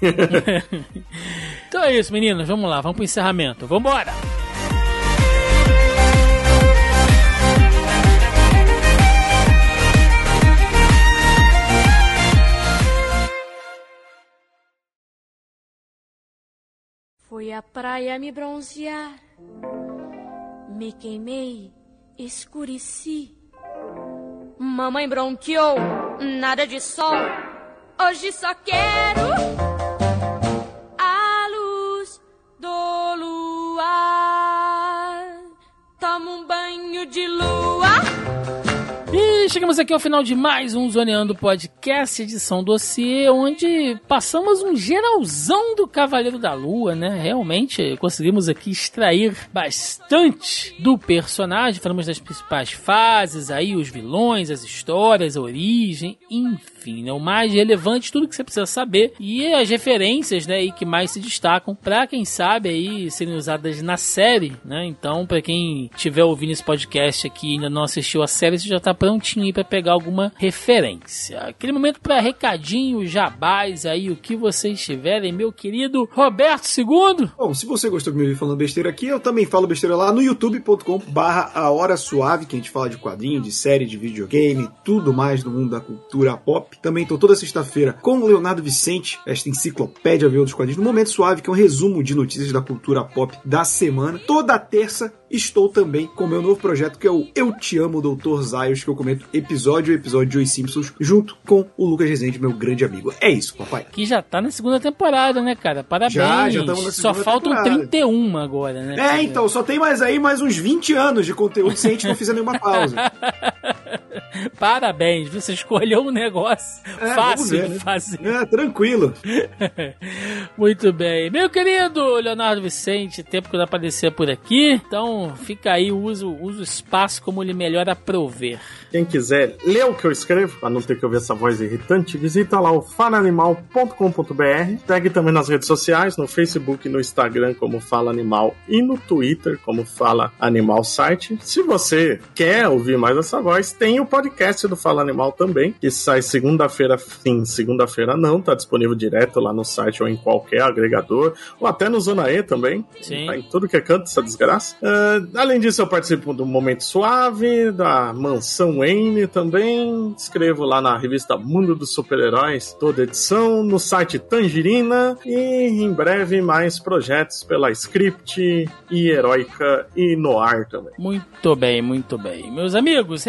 Então é isso, meninos. Vamos lá, vamos pro encerramento. Vambora! Fui à praia me bronzear, me queimei, escureci. Mamãe bronqueou, nada de sol. Hoje só quero chegamos aqui ao final de mais um Zoneando Podcast, edição dossiê, onde passamos um geralzão do Cavaleiro da Lua, né? Realmente conseguimos aqui extrair bastante do personagem, falamos das principais fases, aí os vilões, as histórias, a origem, enfim, né? O mais relevante, tudo que você precisa saber e as referências, né? E que mais se destacam para quem sabe aí serem usadas na série, né? Então, para quem estiver ouvindo esse podcast aqui e ainda não assistiu a série, você já tá prontinho aí para pegar alguma referência. Aquele momento para recadinho, jabás aí, o que vocês tiverem, meu querido Roberto II. Bom, se você gostou de me ouvir falando besteira aqui, eu também falo besteira lá no youtube.com barra a hora suave, que a gente fala de quadrinho, de série, de videogame, tudo mais do mundo da cultura pop. Também tô toda sexta-feira com o Leonardo Vicente, esta enciclopédia viu dos quadrinhos, no Momento Suave, que é um resumo de notícias da cultura pop da semana. Toda terça estou também com o meu novo projeto, que é o Eu Te Amo, Doutor Zayos, que eu comento episódio a episódio de Os Simpsons, junto com o Lucas Rezende, meu grande amigo. É isso, papai. Que já tá na segunda temporada, né, cara? Parabéns. Já, já tamo na Só segunda faltam temporada. 31 agora, né? É, então, só tem mais aí mais uns 20 anos de conteúdo se a gente não fizer nenhuma pausa. Parabéns, você escolheu um negócio É, fácil ver, de né? fazer. É, tranquilo. Muito bem. Meu querido Leonardo Vicente, tempo que não aparecer por aqui. Então fica aí, usa, usa o espaço como lhe melhor aprover. Quem quiser ler o que eu escrevo, para não ter que ouvir essa voz irritante, visita lá o falaanimal.com.br. Segue também nas redes sociais, no Facebook e no Instagram como Fala Animal e no Twitter como Fala Animal Site. Se você quer ouvir mais essa voz, tem o podcast do Fala Animal também, que sai segunda-feira, sim, segunda-feira não, tá disponível direto lá no site ou em qualquer agregador, ou até no Zona E também. Sim. Tá em tudo que é canto, essa desgraça. Ah, além disso, eu participo do Momento Suave, da Mansão Wayne também. Escrevo lá na revista Mundo dos Super-Heróis, toda edição, no site Tangerina e em breve mais projetos pela Script e Heroica e Noir também. Muito bem, muito bem. Meus amigos,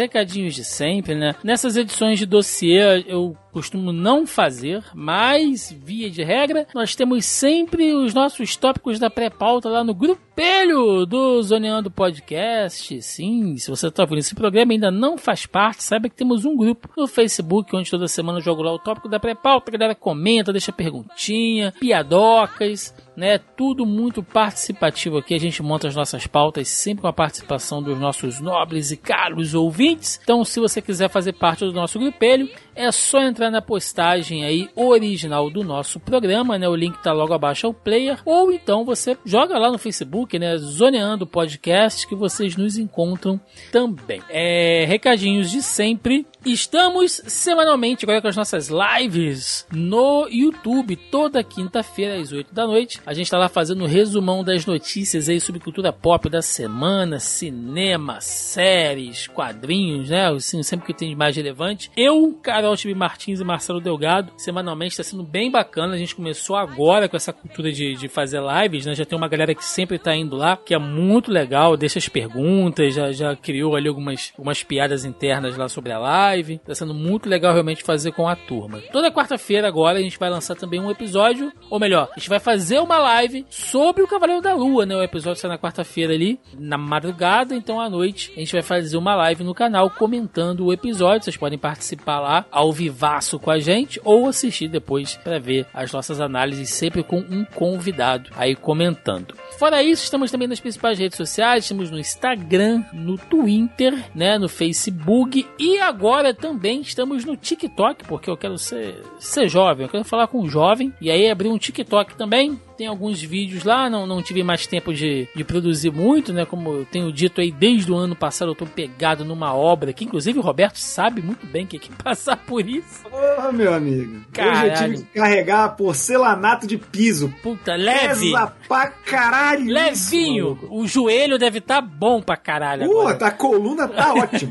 de sempre, né? Nessas edições de dossiê eu costumo não fazer, mas, via de regra, nós temos sempre os nossos tópicos da pré-pauta lá no grupelho do Zoneando Podcast. Sim, se você está ouvindo esse programa e ainda não faz parte, saiba que temos um grupo no Facebook, onde toda semana eu jogo lá o tópico da pré-pauta, a galera comenta, deixa perguntinha, piadocas, né? Tudo muito participativo aqui. A gente monta as nossas pautas sempre com a participação dos nossos nobres e caros ouvintes. Então, se você quiser fazer parte do nosso grupelho, é só entrar na postagem aí original do nosso programa, né? O link tá logo abaixo ao player, ou então você joga lá no Facebook, né? Zoneando Podcast, que vocês nos encontram também. É, recadinhos de sempre. Estamos semanalmente agora com as nossas lives no YouTube, toda quinta-feira às 8 da noite. A gente tá lá fazendo um resumão das notícias aí sobre cultura pop da semana, cinema, séries, quadrinhos, né? Assim, sempre que tem de mais relevante. Eu, Carol Tibi Martins e Marcelo Delgado, semanalmente está sendo bem bacana. A gente começou agora com essa cultura de, de fazer lives, né? Já tem uma galera que sempre tá indo lá, que é muito legal, deixa as perguntas, já, já criou ali algumas, algumas piadas internas lá sobre a live. Tá sendo muito legal realmente fazer com a turma. Toda quarta-feira agora a gente vai lançar também um episódio, ou melhor, a gente vai fazer uma live sobre o Cavaleiro da Lua, né? O episódio sai na quarta-feira ali, na madrugada, então à noite a gente vai fazer uma live no canal comentando o episódio. Vocês podem participar lá ao vivaço com a gente ou assistir depois para ver as nossas análises sempre com um convidado aí comentando. Fora isso, estamos também nas principais redes sociais, estamos no Instagram, no Twitter, né, no Facebook e agora também estamos no TikTok, porque eu quero ser, ser jovem, eu quero falar com um jovem e aí abrir um TikTok também tem alguns vídeos lá, não, não tive mais tempo de, de produzir muito, né? Como eu tenho dito aí, desde o ano passado eu tô pegado numa obra que, inclusive, o Roberto sabe muito bem que é que passar por isso. Porra, meu amigo. Caralho. Hoje eu tive que carregar porcelanato de piso. Puta, leve! Pesa pra caralho. Levinho! o joelho deve estar bom pra caralho tá, a coluna tá ótima.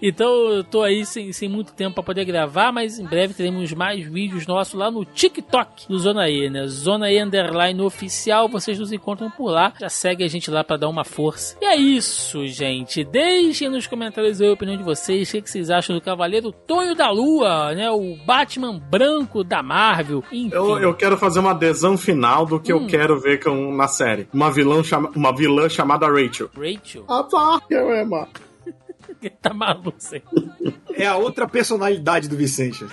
então eu tô aí sem, sem muito tempo pra poder gravar, mas em breve teremos mais vídeos nossos lá no TikTok do Zona E, né? Zona E Underline Oficial, vocês nos encontram por lá. Já segue a gente lá pra dar uma força. E é isso, gente. Deixem nos comentários a opinião de vocês. O que, que vocês acham do Cavaleiro Tonho da Lua, né? O Batman branco da Marvel. Enfim. Eu, eu quero fazer uma adesão final do que Hum. eu quero ver com, na série. Uma vilã, chama, uma vilã chamada Rachel. Rachel, Ah, tá. Eu amo. tá maluco. hein? É a outra personalidade do Vicente.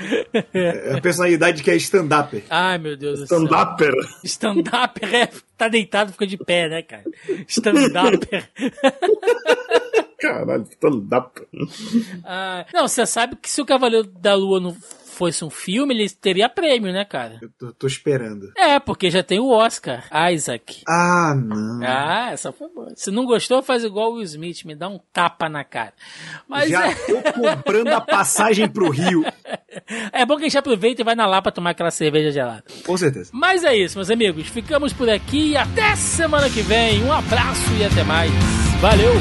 É a personalidade que é stand-up. Ai, meu Deus do céu. Stand-upper. Stand-up é, tá deitado, fica de pé, né, cara? Stand-up. Caralho, stand-upper. Ah, não, você sabe que se o Cavaleiro da Lua não fosse um filme, ele teria prêmio, né, cara? Eu tô, tô esperando. É, porque já tem o Oscar, Isaac. Ah, não. Ah, essa foi boa. Se não gostou, faz igual o Will Smith, me dá um tapa na cara. Mas Já é, tô comprando a passagem pro Rio. é bom que a gente aproveita e vai na lá pra tomar aquela cerveja gelada. Com certeza. Mas é isso, meus amigos. Ficamos por aqui e até semana que vem. Um abraço e até mais. Valeu!